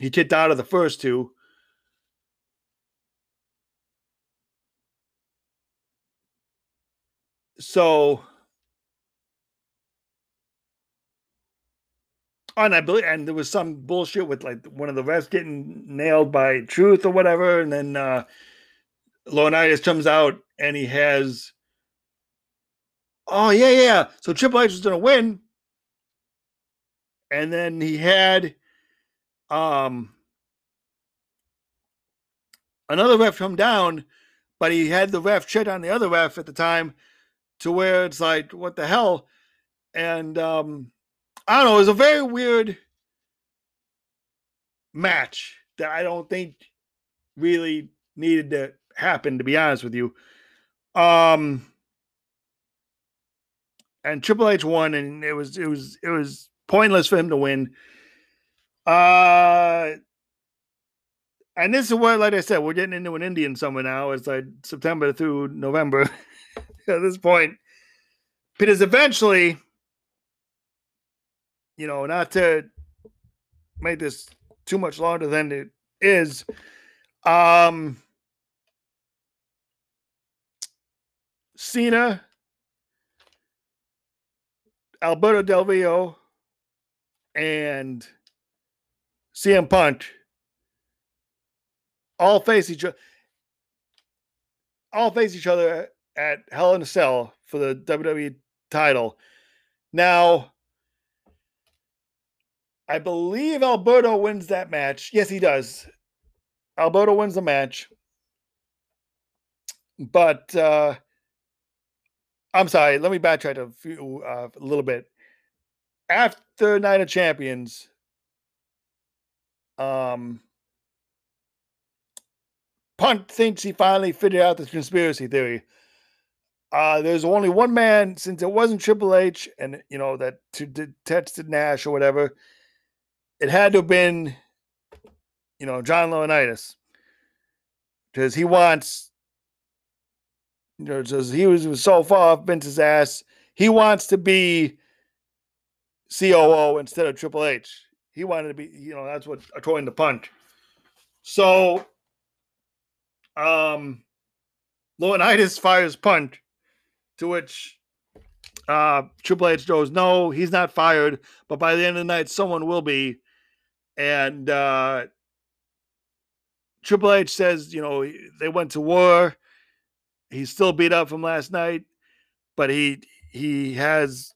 he kicked out of the first two. So, and I believe, and there was some bullshit with like one of the refs getting nailed by Truth or whatever, and then uh Laurinaitis comes out and he has Oh yeah, yeah. So Triple H was gonna win, and then he had um another ref come down, but he had the ref check on the other ref at the time to where it's like, what the hell? And um I don't know, it was a very weird match that I don't think really needed to happen, to be honest with you. Um and Triple H won, and it was it was it was pointless for him to win. Uh and this is what, like I said, we're getting into an Indian summer now. It's like September through November at this point. Because eventually, you know, not to make this too much longer than it is, um Cena Alberto Del Rio and CM Punk all face each other all face each other at Hell in a Cell for the WWE title. Now, I believe Alberto wins that match. Yes, he does. Alberto wins the match. But uh I'm sorry. Let me backtrack a few uh, a little bit. After Night of Champions, um, Punk thinks he finally figured out the conspiracy theory. Uh, there's only one man, since it wasn't Triple H, and you know that to, to Nash or whatever. It had to have been, you know, John Laurinaitis, because he wants you know, just he was, was so far off Vince's ass. He wants to be COO instead of Triple H. He wanted to be, you know, that's what according to Punk. So, um, Laurinaitis fires Punk, to which uh Triple H goes, "No, he's not fired, but by the end of the night, someone will be." And uh Triple H says, you know, they went to war he's still beat up from last night, but he he has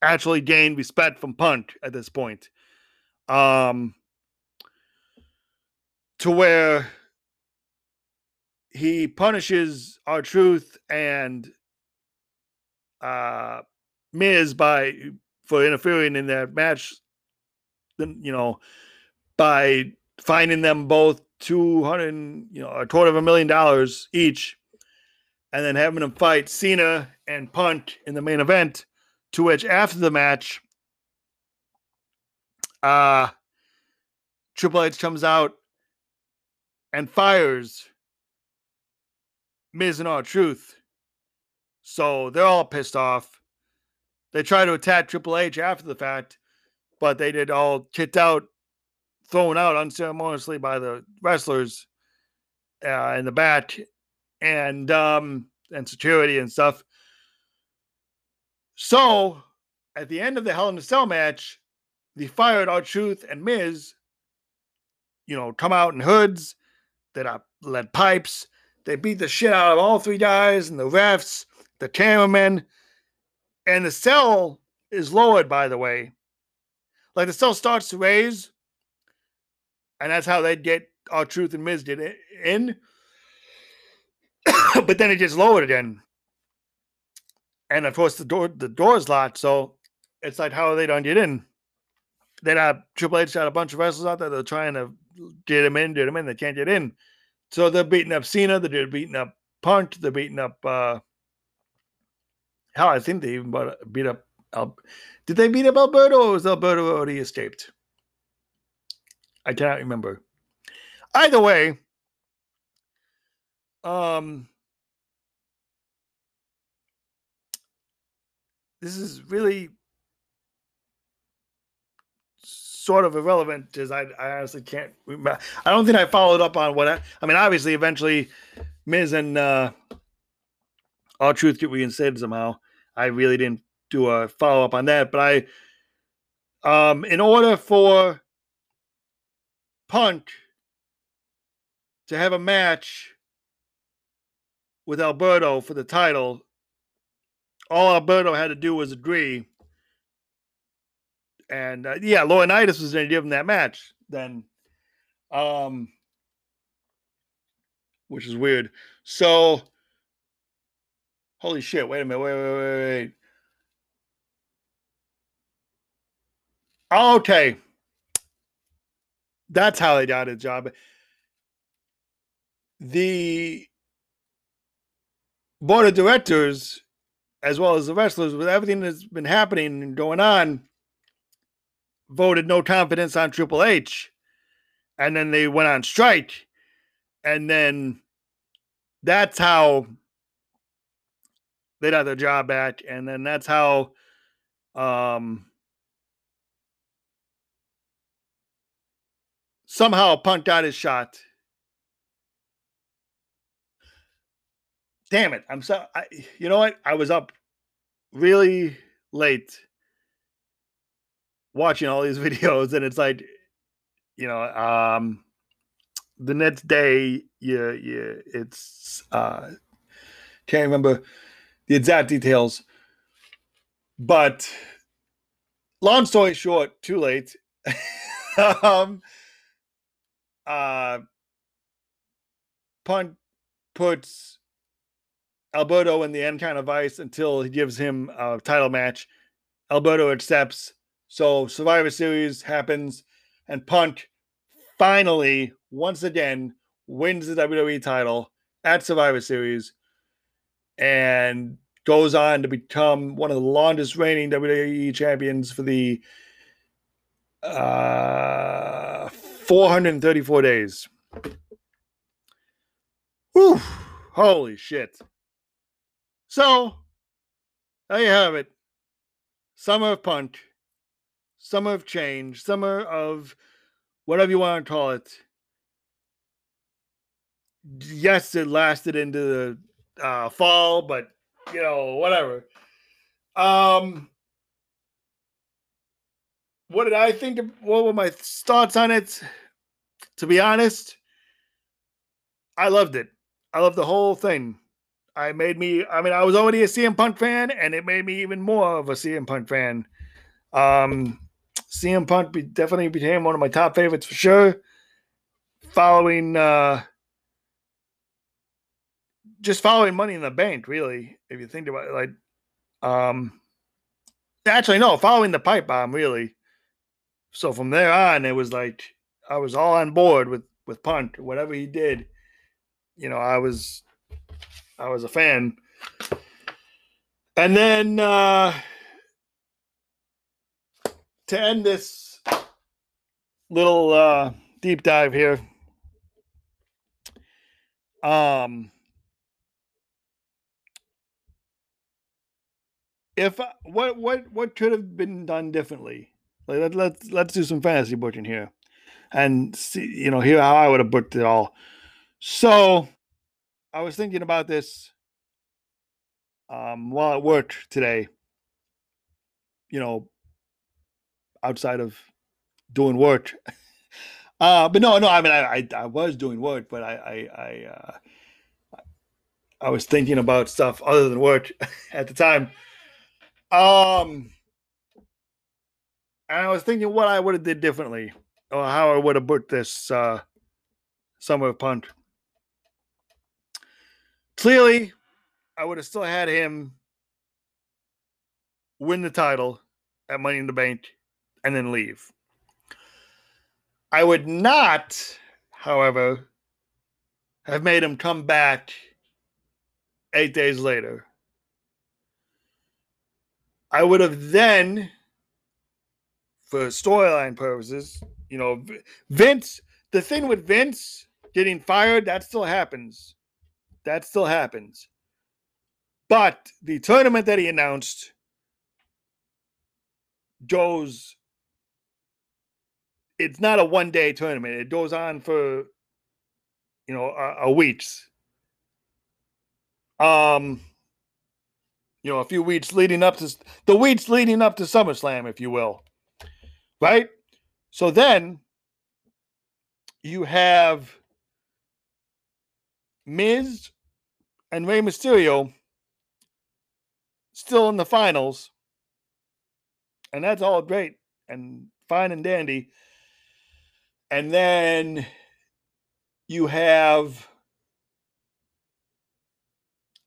actually gained respect from Punk at this point. Um to where he punishes R-Truth and uh Miz by for interfering in that match then you know by finding them both 200, you know, a quarter of a million dollars each, and then having them fight Cena and Punk in the main event. To which, after the match, uh, Triple H comes out and fires Miz and R-Truth. So they're all pissed off. They try to attack Triple H after the fact, but they did all kicked out thrown out unceremoniously by the wrestlers uh, in the back and um and security and stuff. So at the end of the Hell in a Cell match, the fired R-Truth and Miz, you know, come out in hoods that are lead pipes. They beat the shit out of all three guys and the refs, the cameramen, and the cell is lowered, by the way. Like the cell starts to raise, and that's how they'd get R-Truth and Miz did in. but then it just lowered again, and of course the door the door's locked, so it's like how are they don't get in? Then uh, Triple H got a bunch of wrestlers out there. They're trying to get them in, get them in. They can't get in, so they're beating up Cena. They're beating up Punk. They're beating up. uh Hell, I think they even beat up. Al- Did they beat up Alberto, or was Alberto already escaped? I cannot remember. Either way, um, this is really sort of irrelevant because I, I honestly can't remember. I don't think I followed up on what I, I mean, obviously, eventually, Miz and uh, R-Truth get reinstated somehow. I really didn't do a follow up on that, but I, um, in order for Punk to have a match with Alberto for the title, all Alberto had to do was agree. And uh, yeah, Laurinaitis was going to give him that match then. Um, which is weird. So, holy shit! Wait a minute. Wait, wait, wait, wait. Okay, that's how they got his job. The board of directors, as well as the wrestlers, with everything that's been happening and going on, voted no confidence on Triple H. And then they went on strike. And then that's how they got their job back. And then that's how um somehow Punk got his shot. Damn it. I'm so I, you know what? I was up really late watching all these videos and it's like you know um the next day yeah yeah it's uh can't remember the exact details but long story short too late um uh Punk puts Alberto in the Anaconda Vise until he gives him a title match. Alberto accepts. So Survivor Series happens, and Punk finally, once again, wins the WWE title at Survivor Series and goes on to become one of the longest reigning WWE champions for the uh, 434 days. Whew, holy shit. So, there you have it. Summer of Punk, summer of change, summer of whatever you want to call it. Yes, it lasted into the uh, fall, but you know, whatever. Um, what did I think? What were my thoughts on it? To be honest, I loved it. I loved the whole thing. I made me. I mean, I was already a CM Punk fan, and it made me even more of a CM Punk fan. Um, CM Punk be, definitely became one of my top favorites for sure. Following, uh, just following Money in the Bank, really, if you think about it, like, um, actually no, following the pipe bomb, really. So from there on, it was like I was all on board with with Punk, whatever he did. You know, I was I was a fan. And then uh to end this little uh, deep dive here, um, if what what what could have been done differently? Like let, let's let's do some fantasy booking here, and see you know here how I would have booked it all. So, I was thinking about this um, while at work today. You know, outside of doing work. Uh, but no, no. I mean, I, I, I was doing work, but I, I, I, uh, I was thinking about stuff other than work at the time. Um, and I was thinking what I would have did differently, or how I would have booked this uh, summer of Punk. Clearly, I would have still had him win the title at Money in the Bank and then leave. I would not, however, have made him come back eight days later. I would have then, for storyline purposes, you know, Vince, the thing with Vince getting fired, that still happens. That still happens. But the tournament that he announced goes it's not a one day tournament. It goes on for you know a, a weeks. Um, you know, a few weeks leading up to the weeks leading up to SummerSlam, if you will, right? So then you have Miz and Rey Mysterio still in the finals. And that's all great and fine and dandy. And then you have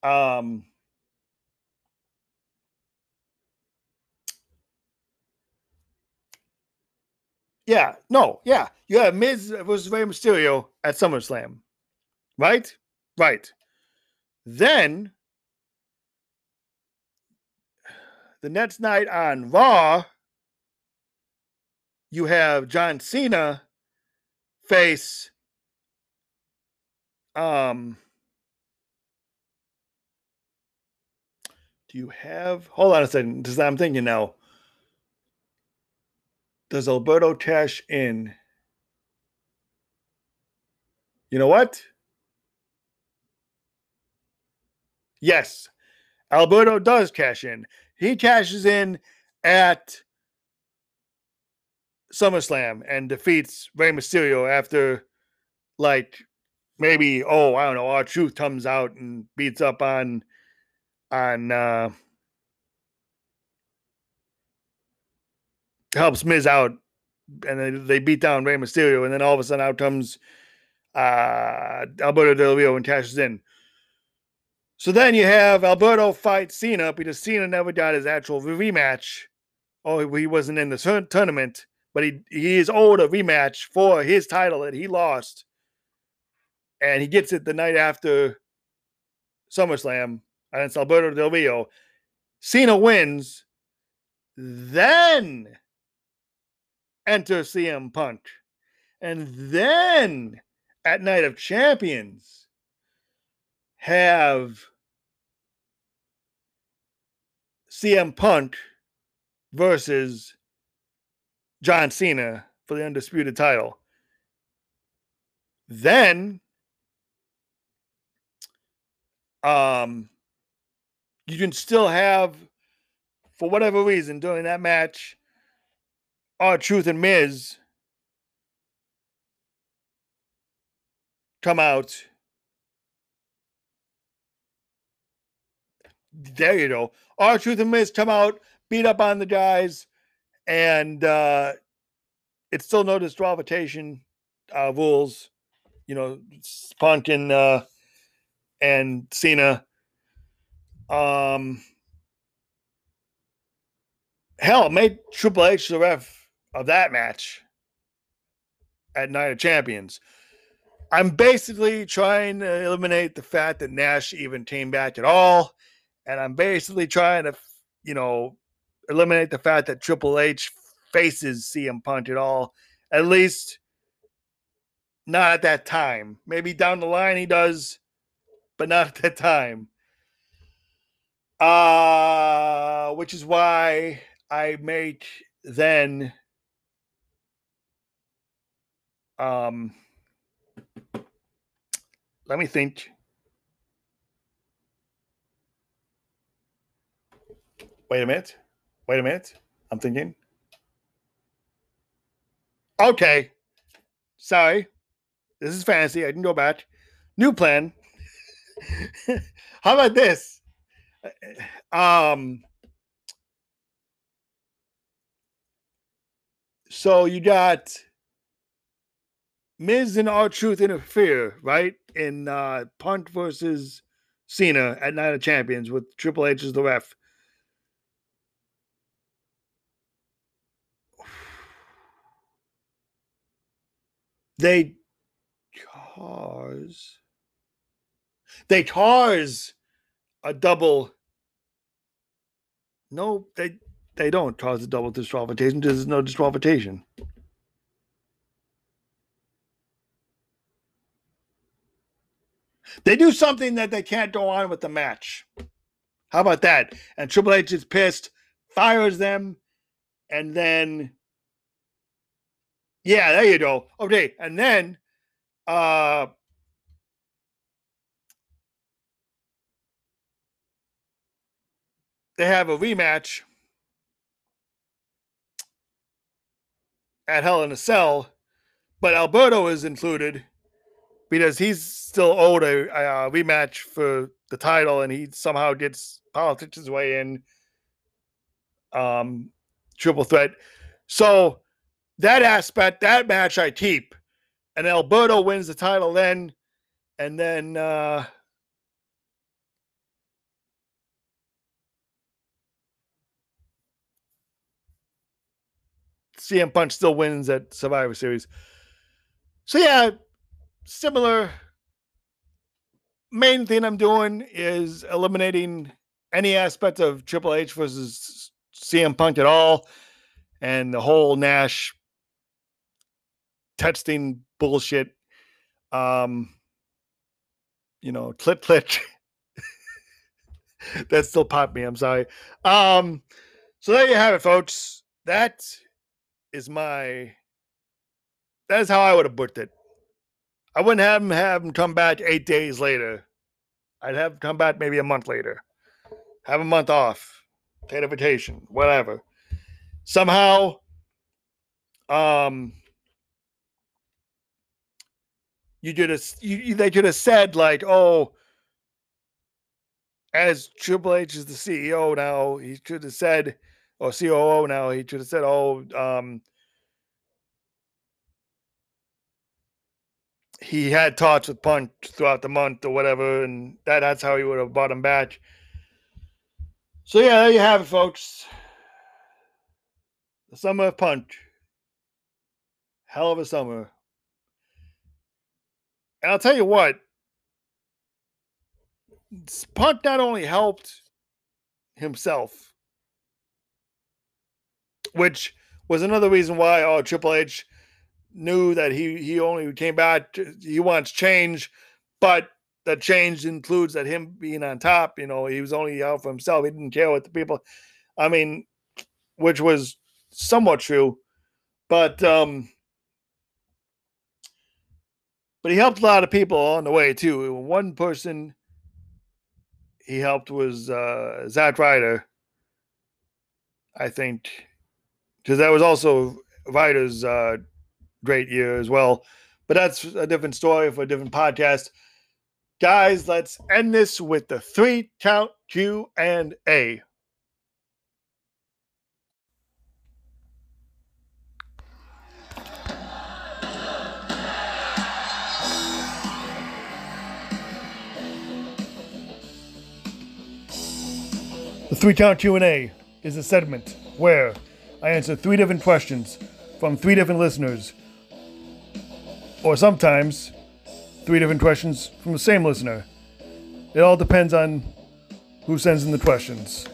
um Yeah, no, yeah. You have Miz versus Rey Mysterio at SummerSlam. Right? Right. Then the next night on Raw, you have John Cena face um do you have hold on a second because i'm thinking now does Alberto cash in? You know what? Yes, Alberto does cash in. He cashes in at SummerSlam and defeats Rey Mysterio after, like, maybe oh I don't know, R-Truth comes out and beats up on on uh, helps Miz out, and then they beat down Rey Mysterio, and then all of a sudden out comes uh, Alberto Del Rio and cashes in. So then you have Alberto fight Cena because Cena never got his actual rematch. Oh, he wasn't in the tournament, but he he is owed a rematch for his title that he lost, and he gets it the night after SummerSlam, and it's Alberto Del Rio. Cena wins. Then enter CM Punk. And then at Night of Champions, have CM Punk versus John Cena for the undisputed title. Then um you can still have for whatever reason during that match R-Truth and Miz come out. There you go. R-Truth and Miz come out, beat up on the guys, and uh, it's still no disqualification uh, rules. You know, Punk and uh, and Cena. Um, hell, made Triple H the ref of that match at Night of Champions. I'm basically trying to eliminate the fact that Nash even came back at all. And I'm basically trying to, you know, eliminate the fact that Triple H faces CM Punk at all. At least not at that time. Maybe down the line he does, but not at that time. Uh, which is why I make then um, let me think. Wait a minute. Wait a minute. I'm thinking. Okay. Sorry. This is fantasy. I can go back. New plan. How about this? Um so you got Miz and R-Truth interfere, right? In uh Punk versus Cena at Night of Champions with Triple H as the ref. They cause They cause a double. No, they they don't cause a double disqualification. because There's no disqualification. They do something that they can't go on with the match. How about that? And Triple H is pissed, fires them, and then yeah, there you go. Okay, and then uh they have a rematch at Hell in a Cell, but Alberto is included because he's still owed a, a, rematch for the title, and he somehow gets politicians way in. Um, triple threat. So that aspect, that match I keep. And Alberto wins the title then. And then uh CM Punk still wins at Survivor Series. So yeah, similar. Main thing I'm doing is eliminating any aspect of Triple H versus CM Punk at all, and the whole Nash texting bullshit. Um, you know, clip clip. that still popped me. I'm sorry. Um, so there you have it, folks. That is my that is how I would have booked it. I wouldn't have him have him come back eight days later. I'd have him come back maybe a month later. Have a month off, take a vacation, whatever. Somehow, um, you could have you, they could have said like, oh, as Triple H is the CEO now, he should have said, or COO now, he should have said, oh, um, he had talks with Punk throughout the month or whatever, and that, that's how he would have bought him back. So yeah, there you have it, folks. The summer of Punk. Hell of a summer. And I'll tell you what, Punk not only helped himself, which was another reason why oh Triple H knew that he he only came back to, he wants change, but the change includes that him being on top. You know, he was only out for himself. He didn't care what the people. I mean, which was somewhat true, but um, but he helped a lot of people on the way too. One person he helped was uh, Zack Ryder, I think, because that was also Ryder's uh, great year as well. But that's a different story for a different podcast. Guys, let's end this with the three count Q and A. The three count Q&A is a segment where I answer three different questions from three different listeners or sometimes three different questions from the same listener. It all depends on who sends in the questions.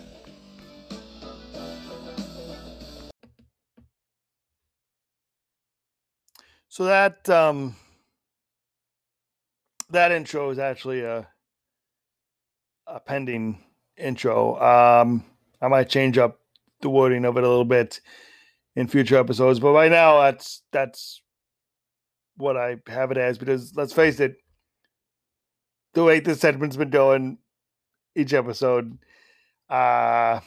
So that um, that intro is actually a a pending intro. Um, I might change up the wording of it a little bit in future episodes, but right now that's that's what I have it as because let's face it, the way this segment's been going each episode, uh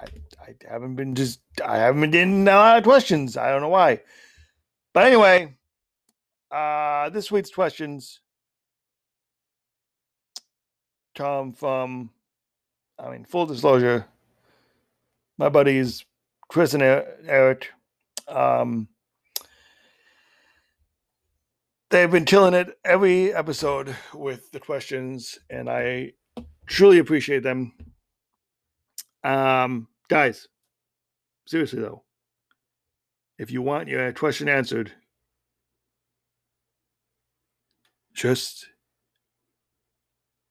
I I haven't been just I haven't been getting a lot of questions. I don't know why. But anyway, uh this week's questions come from I mean full disclosure, my buddies Chris and Eric. Um they've been killing it every episode with the questions, and I truly appreciate them. Um, guys, seriously though, if you want your question answered, just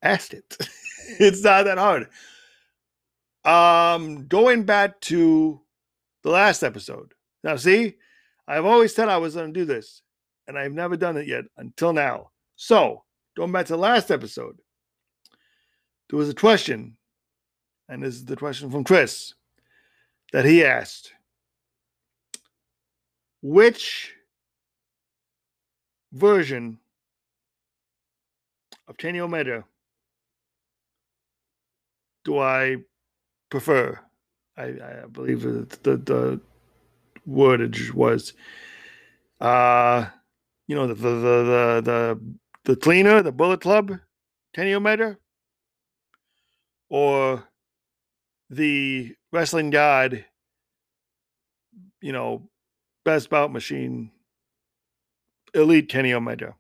ask it. it's not that hard. Um, going back to the last episode. Now, see, I've always said I was going to do this and I've never done it yet until now. So, going back to the last episode, there was a question, and this is the question from Chris that he asked Which version of Kenny Omega do I prefer? I, I believe the, the, the wordage was uh you know the the the the, the cleaner, the Bullet Club, Omega, or the wrestling god, you know, best bout machine, elite Omega.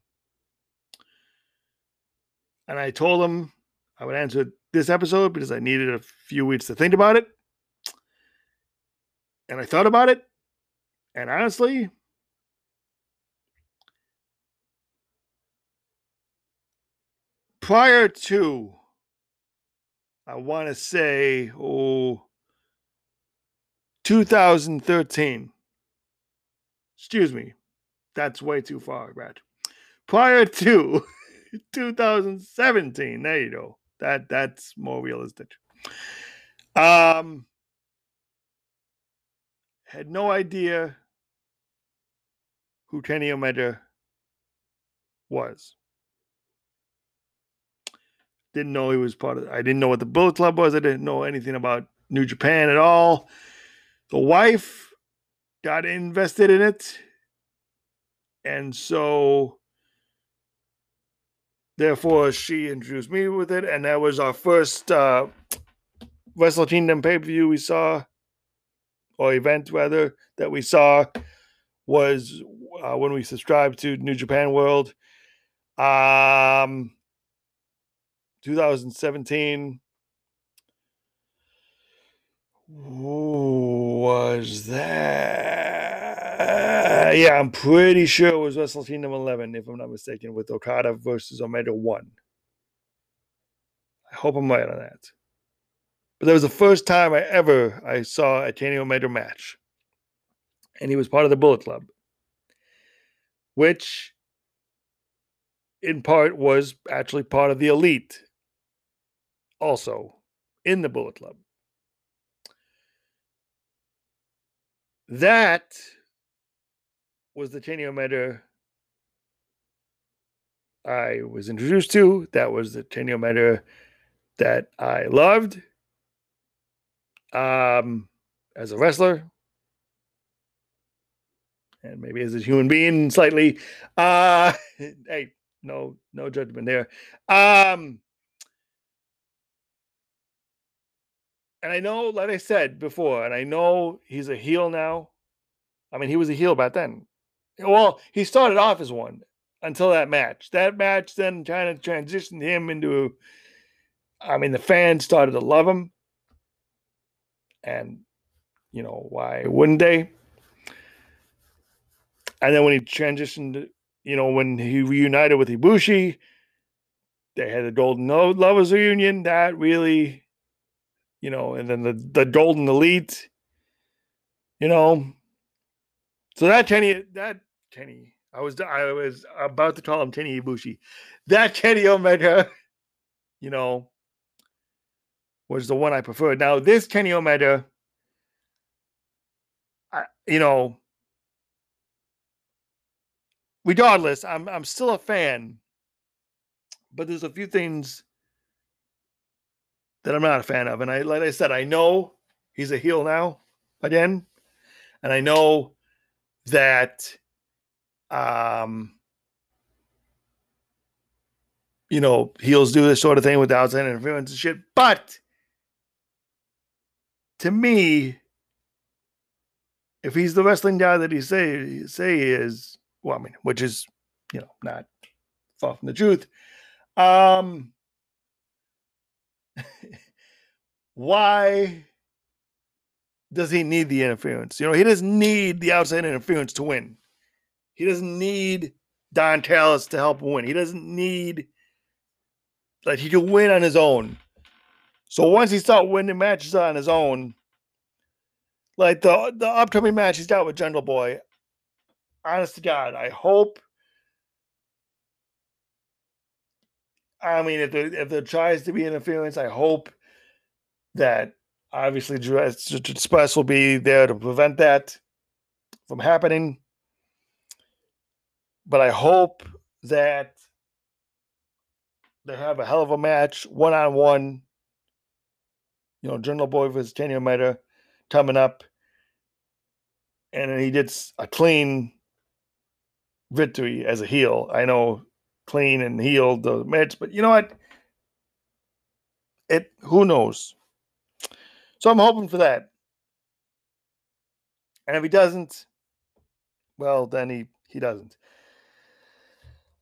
And I told him I would answer this episode because I needed a few weeks to think about it. And I thought about it. And honestly, prior to, I want to say, oh, 2013. Excuse me. That's way too far, Brad. Prior to 2017. There you go. That that's more realistic. Um had no idea who Kenny Omega was. Didn't know he was part of I didn't know what the Bullet Club was. I didn't know anything about New Japan at all. The wife got invested in it. And so therefore she introduced me with it, and that was our first uh Wrestle Kingdom pay-per-view we saw, or event rather, that we saw was uh, when we subscribed to New Japan World. Um 2017 was that? yeah, I'm pretty sure it was Wrestle Kingdom 11, if I'm not mistaken, with Okada versus Omega 1. I hope I'm right on that. But that was the first time I ever I saw a Kenny Omega match. And he was part of the Bullet Club. Which in part was actually part of the elite also in the Bullet Club. That was the Kenny Omega I was introduced to. That was the Kenny Omega that I loved um, as a wrestler and maybe as a human being slightly. Uh, hey, no, no judgment there. Um, and I know, like I said before, and I know he's a heel now. I mean, he was a heel back then. Well, he started off as one until that match. That match then kind of transitioned him into. I mean, the fans started to love him, and you know why wouldn't they? And then when he transitioned, you know, when he reunited with Ibushi, they had the Golden Lovers reunion. That really you know, and then the the Golden Elite, you know. So that Kenny, that Kenny, I was I was about to call him Kenny Ibushi. That Kenny Omega, you know, was the one I preferred. Now this Kenny Omega, I, you know, regardless, I'm I'm still a fan, but there's a few things that I'm not a fan of. And I, like I said, I know he's a heel now again, and I know that, um, you know, heels do this sort of thing with outside interference and shit. But to me, if he's the wrestling guy that he say say he is, well, I mean, which is, you know, not far from the truth. Um, why does he need the interference? You know, he doesn't need the outside interference to win. He doesn't need Don Callis to help win. He doesn't need like he can win on his own. So once he start winning matches on his own, like the the upcoming match he's got with Jungle Boy, honest to God, I hope I mean, if there if there tries to be interference, I hope that obviously Express will be there to prevent that from happening. But I hope that they have a hell of a match, one on one. You know, Jungle Boy versus Kenny Omega coming up, and he gets a clean victory as a heel. I know clean and healed the match. But you know what? it who knows? So I'm hoping for that. And if he doesn't, well, then he he doesn't.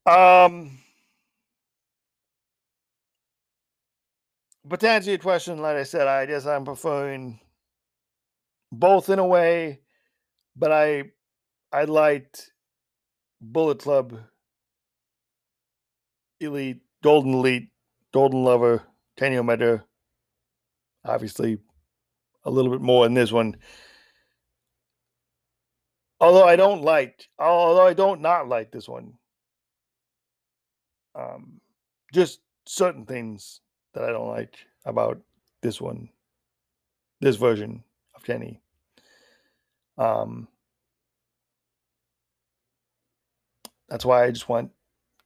Um, but to answer your question, like I said, I guess I'm preferring both in a way, but I I liked Bullet Club, Elite, Golden Elite, Golden Lover, Omega. Obviously, a little bit more in this one. Although I don't like, although I don't not like this one. Um, just certain things that I don't like about this one, this version of Kenny. Um, that's why I just want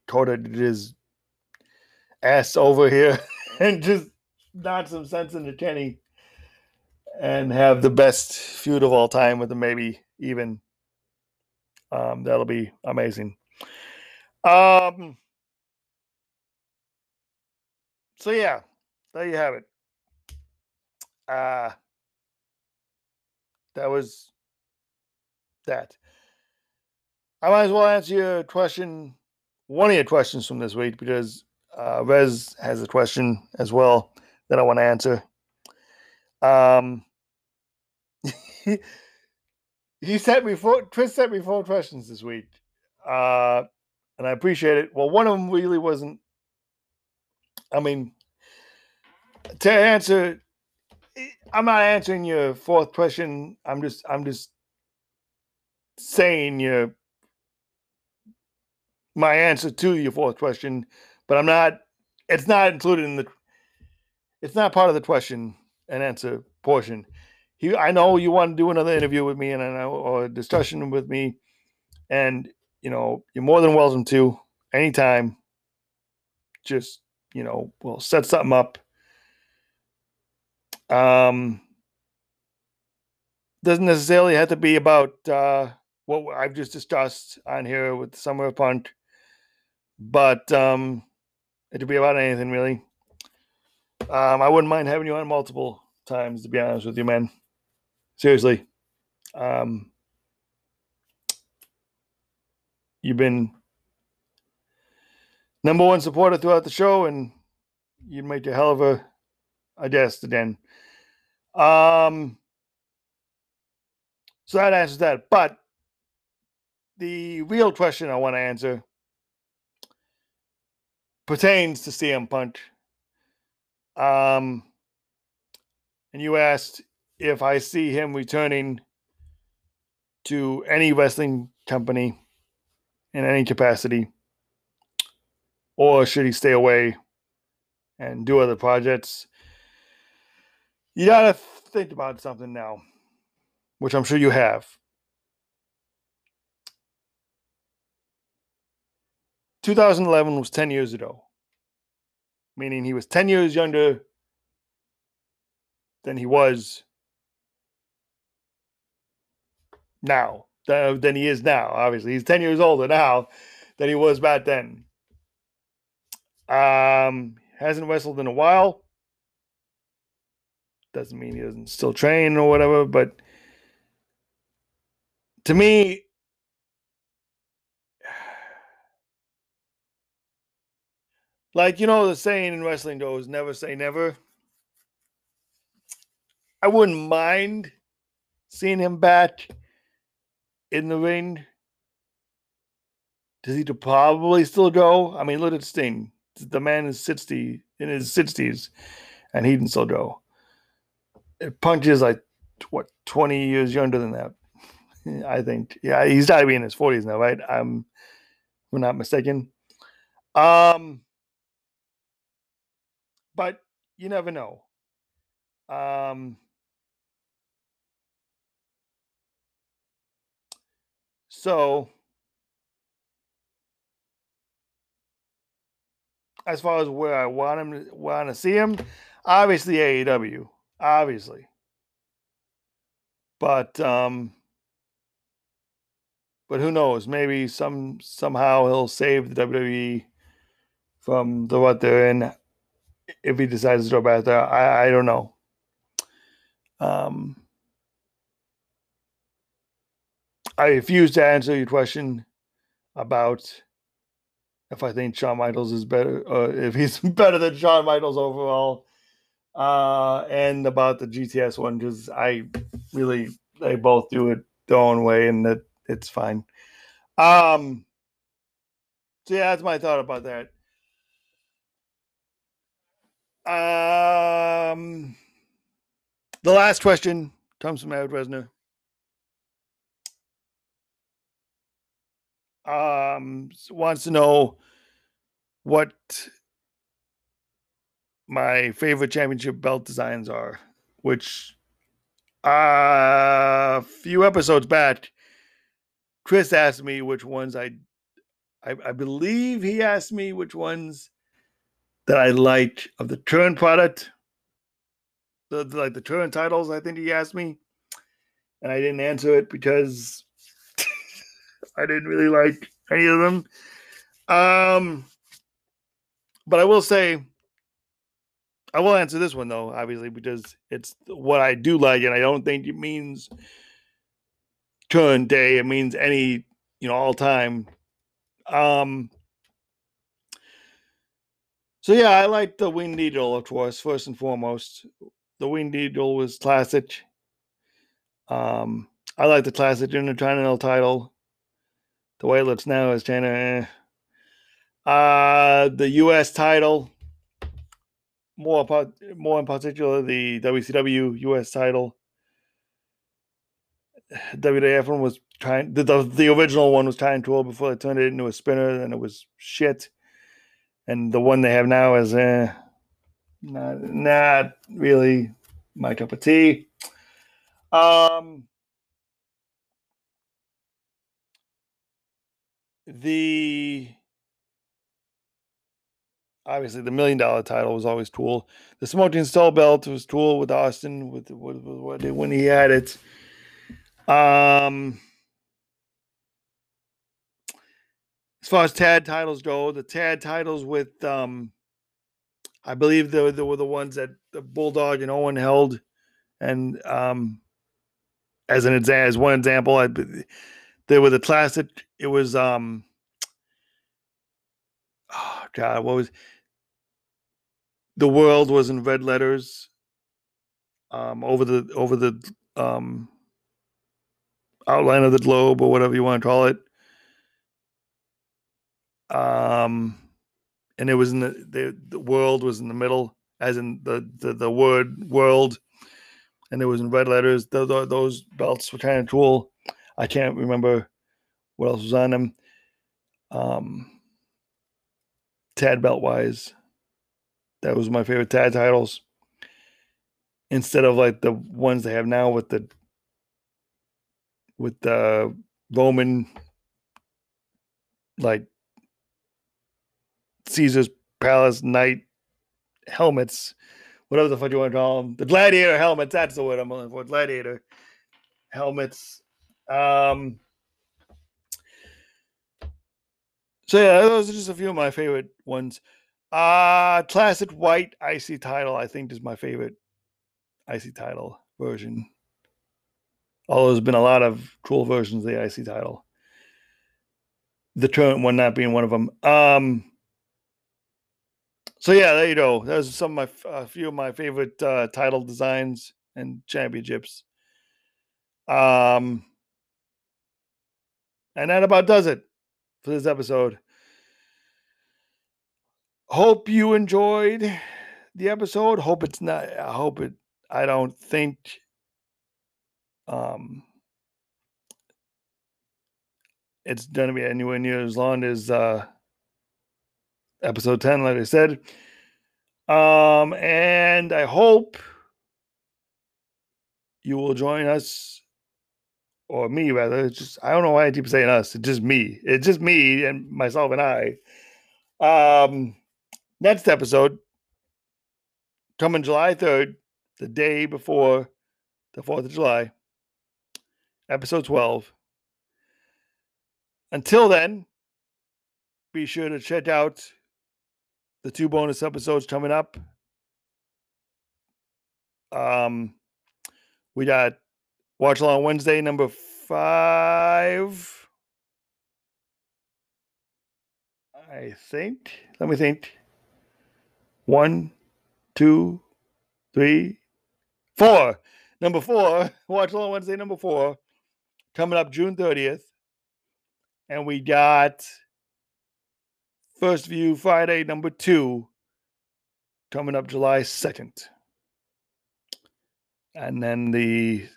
Kota to just ass over here and just knock some sense into Kenny and have the best feud of all time with him, maybe even. Um, that'll be amazing. Um, so yeah, there you have it. Uh, that was that. I might as well answer your question, one of your questions from this week, because uh, Rez has a question as well that I want to answer. Um, he sent me four. Chris sent me four questions this week, uh, and I appreciate it. Well, one of them really wasn't. I mean, to answer, I'm not answering your fourth question. I'm just, I'm just saying your my answer to your fourth question, but I'm not. It's not included in the. It's not part of the question and answer portion. He, I know you want to do another interview with me and I know or a discussion with me, and you know you're more than welcome to anytime. Just you know, we'll set something up. Um, doesn't necessarily have to be about uh, what I've just discussed on here with Summer of Punk but um, it could be about anything really. Um, I wouldn't mind having you on multiple times, to be honest with you, man. Seriously. Um, you've been number one supporter throughout the show, and you make a hell of a, a guest again. Um, so that answers that. But the real question I want to answer pertains to CM Punk. Um, and you asked if I see him returning to any wrestling company in any capacity, or should he stay away and do other projects? You gotta think about something now, which I'm sure you have. 2011 was 10 years ago, meaning he was 10 years younger than he was now, than he is now. Obviously, he's 10 years older now than he was back then. Um, hasn't wrestled in a while. Doesn't mean he doesn't still train or whatever, but to me, Like, you know, the saying in wrestling goes, never say never. I wouldn't mind seeing him back in the ring. Does he probably still go? I mean, look at Sting. The man is 60 in his 60s, and he can still go. Punk is like, what, 20 years younger than that. I think. Yeah, he's got to be in his 40s now, right? I'm, I'm not mistaken. Um, but you never know. Um, so, as far as where I want him to want to see him, obviously AEW, obviously. But um, but who knows? Maybe some somehow he'll save the WWE from the what they're in if he decides to go back there. I, I don't know. Um, I refuse to answer your question about if I think Shawn Michaels is better, uh, if he's better than Shawn Michaels overall, uh, and about the GTS one because I really they both do it their own way and that it's fine. Um, so yeah, that's my thought about that. Um, the last question comes from Edward Resner. Um, wants to know what my favorite championship belt designs are, which uh, a few episodes back, Chris asked me which ones I, I, I believe he asked me which ones that I liked of the turn product, the, the like the turn titles. I think he asked me, and I didn't answer it because I didn't really like any of them. Um, but I will say, I will answer this one though, obviously, because it's what I do like, and I don't think it means turn day. It means any, you know, all time. Um. So yeah, I like the Winged Needle, of course, first and foremost. The Winged Needle was classic. Um, I like the classic Intercontinental title. The way it looks now is kind of. Eh. Uh, the U.S. title, more more in particular the WCW U.S. title. WWF one was trying the, the, the original one was trying to before they turned it into a spinner, and it was shit. And the one they have now is eh, not not really my cup of tea. Um, the obviously the million dollar title was always Tool. The Smoking Skull belt was Tool with Austin with, with, with, with when he had it. Um, as far as tag titles go, the tag titles with um, I believe they, they were the ones that the Bulldog and Owen held, and um, as an example, as one example, I, they were the classic. It was um, oh god, what was the world was in red letters um, over the over the um, outline of the globe or whatever you want to call it. Um, and it was in the, the the world was in the middle, as in the the, the word world, and it was in red letters. Those, those belts were kind of cool. I can't remember what else was on them. Um, tag belt wise. That was my favorite tag titles. Instead of like the ones they have now with the with the Roman like Caesar's Palace Knight helmets, whatever the fuck you want to call them. The gladiator helmets, that's the word I'm looking for. Gladiator helmets. Um so yeah, those are just a few of my favorite ones. Uh classic white IC title, I think, is my favorite IC title version. Although there's been a lot of cool versions of the IC title. The current one not being one of them. Um so yeah, there you go. Those are some of my a few of my favorite uh, title designs and championships. Um and that about does it for this episode hope you enjoyed the episode. Hope it's not. I hope it. I don't think. Um, it's gonna be anywhere near as long as uh, episode ten, like I said. Um, and I hope you will join us or me rather. It's just I don't know why I keep saying us. It's just me. It's just me and myself and I. Um, next episode coming July 3rd, the day before the 4th of July, episode 12. Until then, be sure to check out the two bonus episodes coming up Um, we got Watch Along Wednesday, number five. I think. Let me think. One, two, three, four. Number four. Watch Along Wednesday, number four. Coming up June 30th. And we got First View Friday, number two. Coming up July 2nd. And then the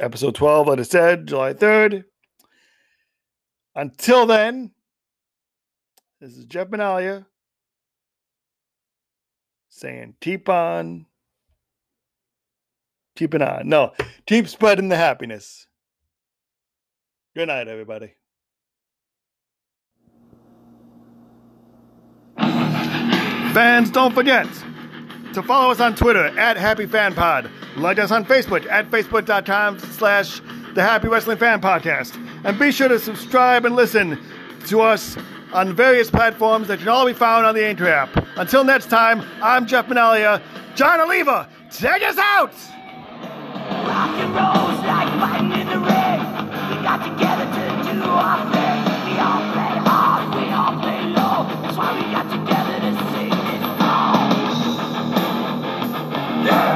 episode 12, like I said, July 3rd. Until then, this is Jeff Benalia saying keep on keeping on. No, keep spreading the happiness. Good night, everybody. Fans, don't forget to follow us on Twitter at Happy Fan Pod. Like us on Facebook at facebook.com slash the Happy Wrestling Fan Podcast. And be sure to subscribe and listen to us on various platforms that can all be found on the Linktree app. Until next time, I'm Jeff Manalia. John Oliva, take us out! Rock and roll's like fighting in the ring. We got together to do our thing. We all play hard, we all play low. That's why we Yeah.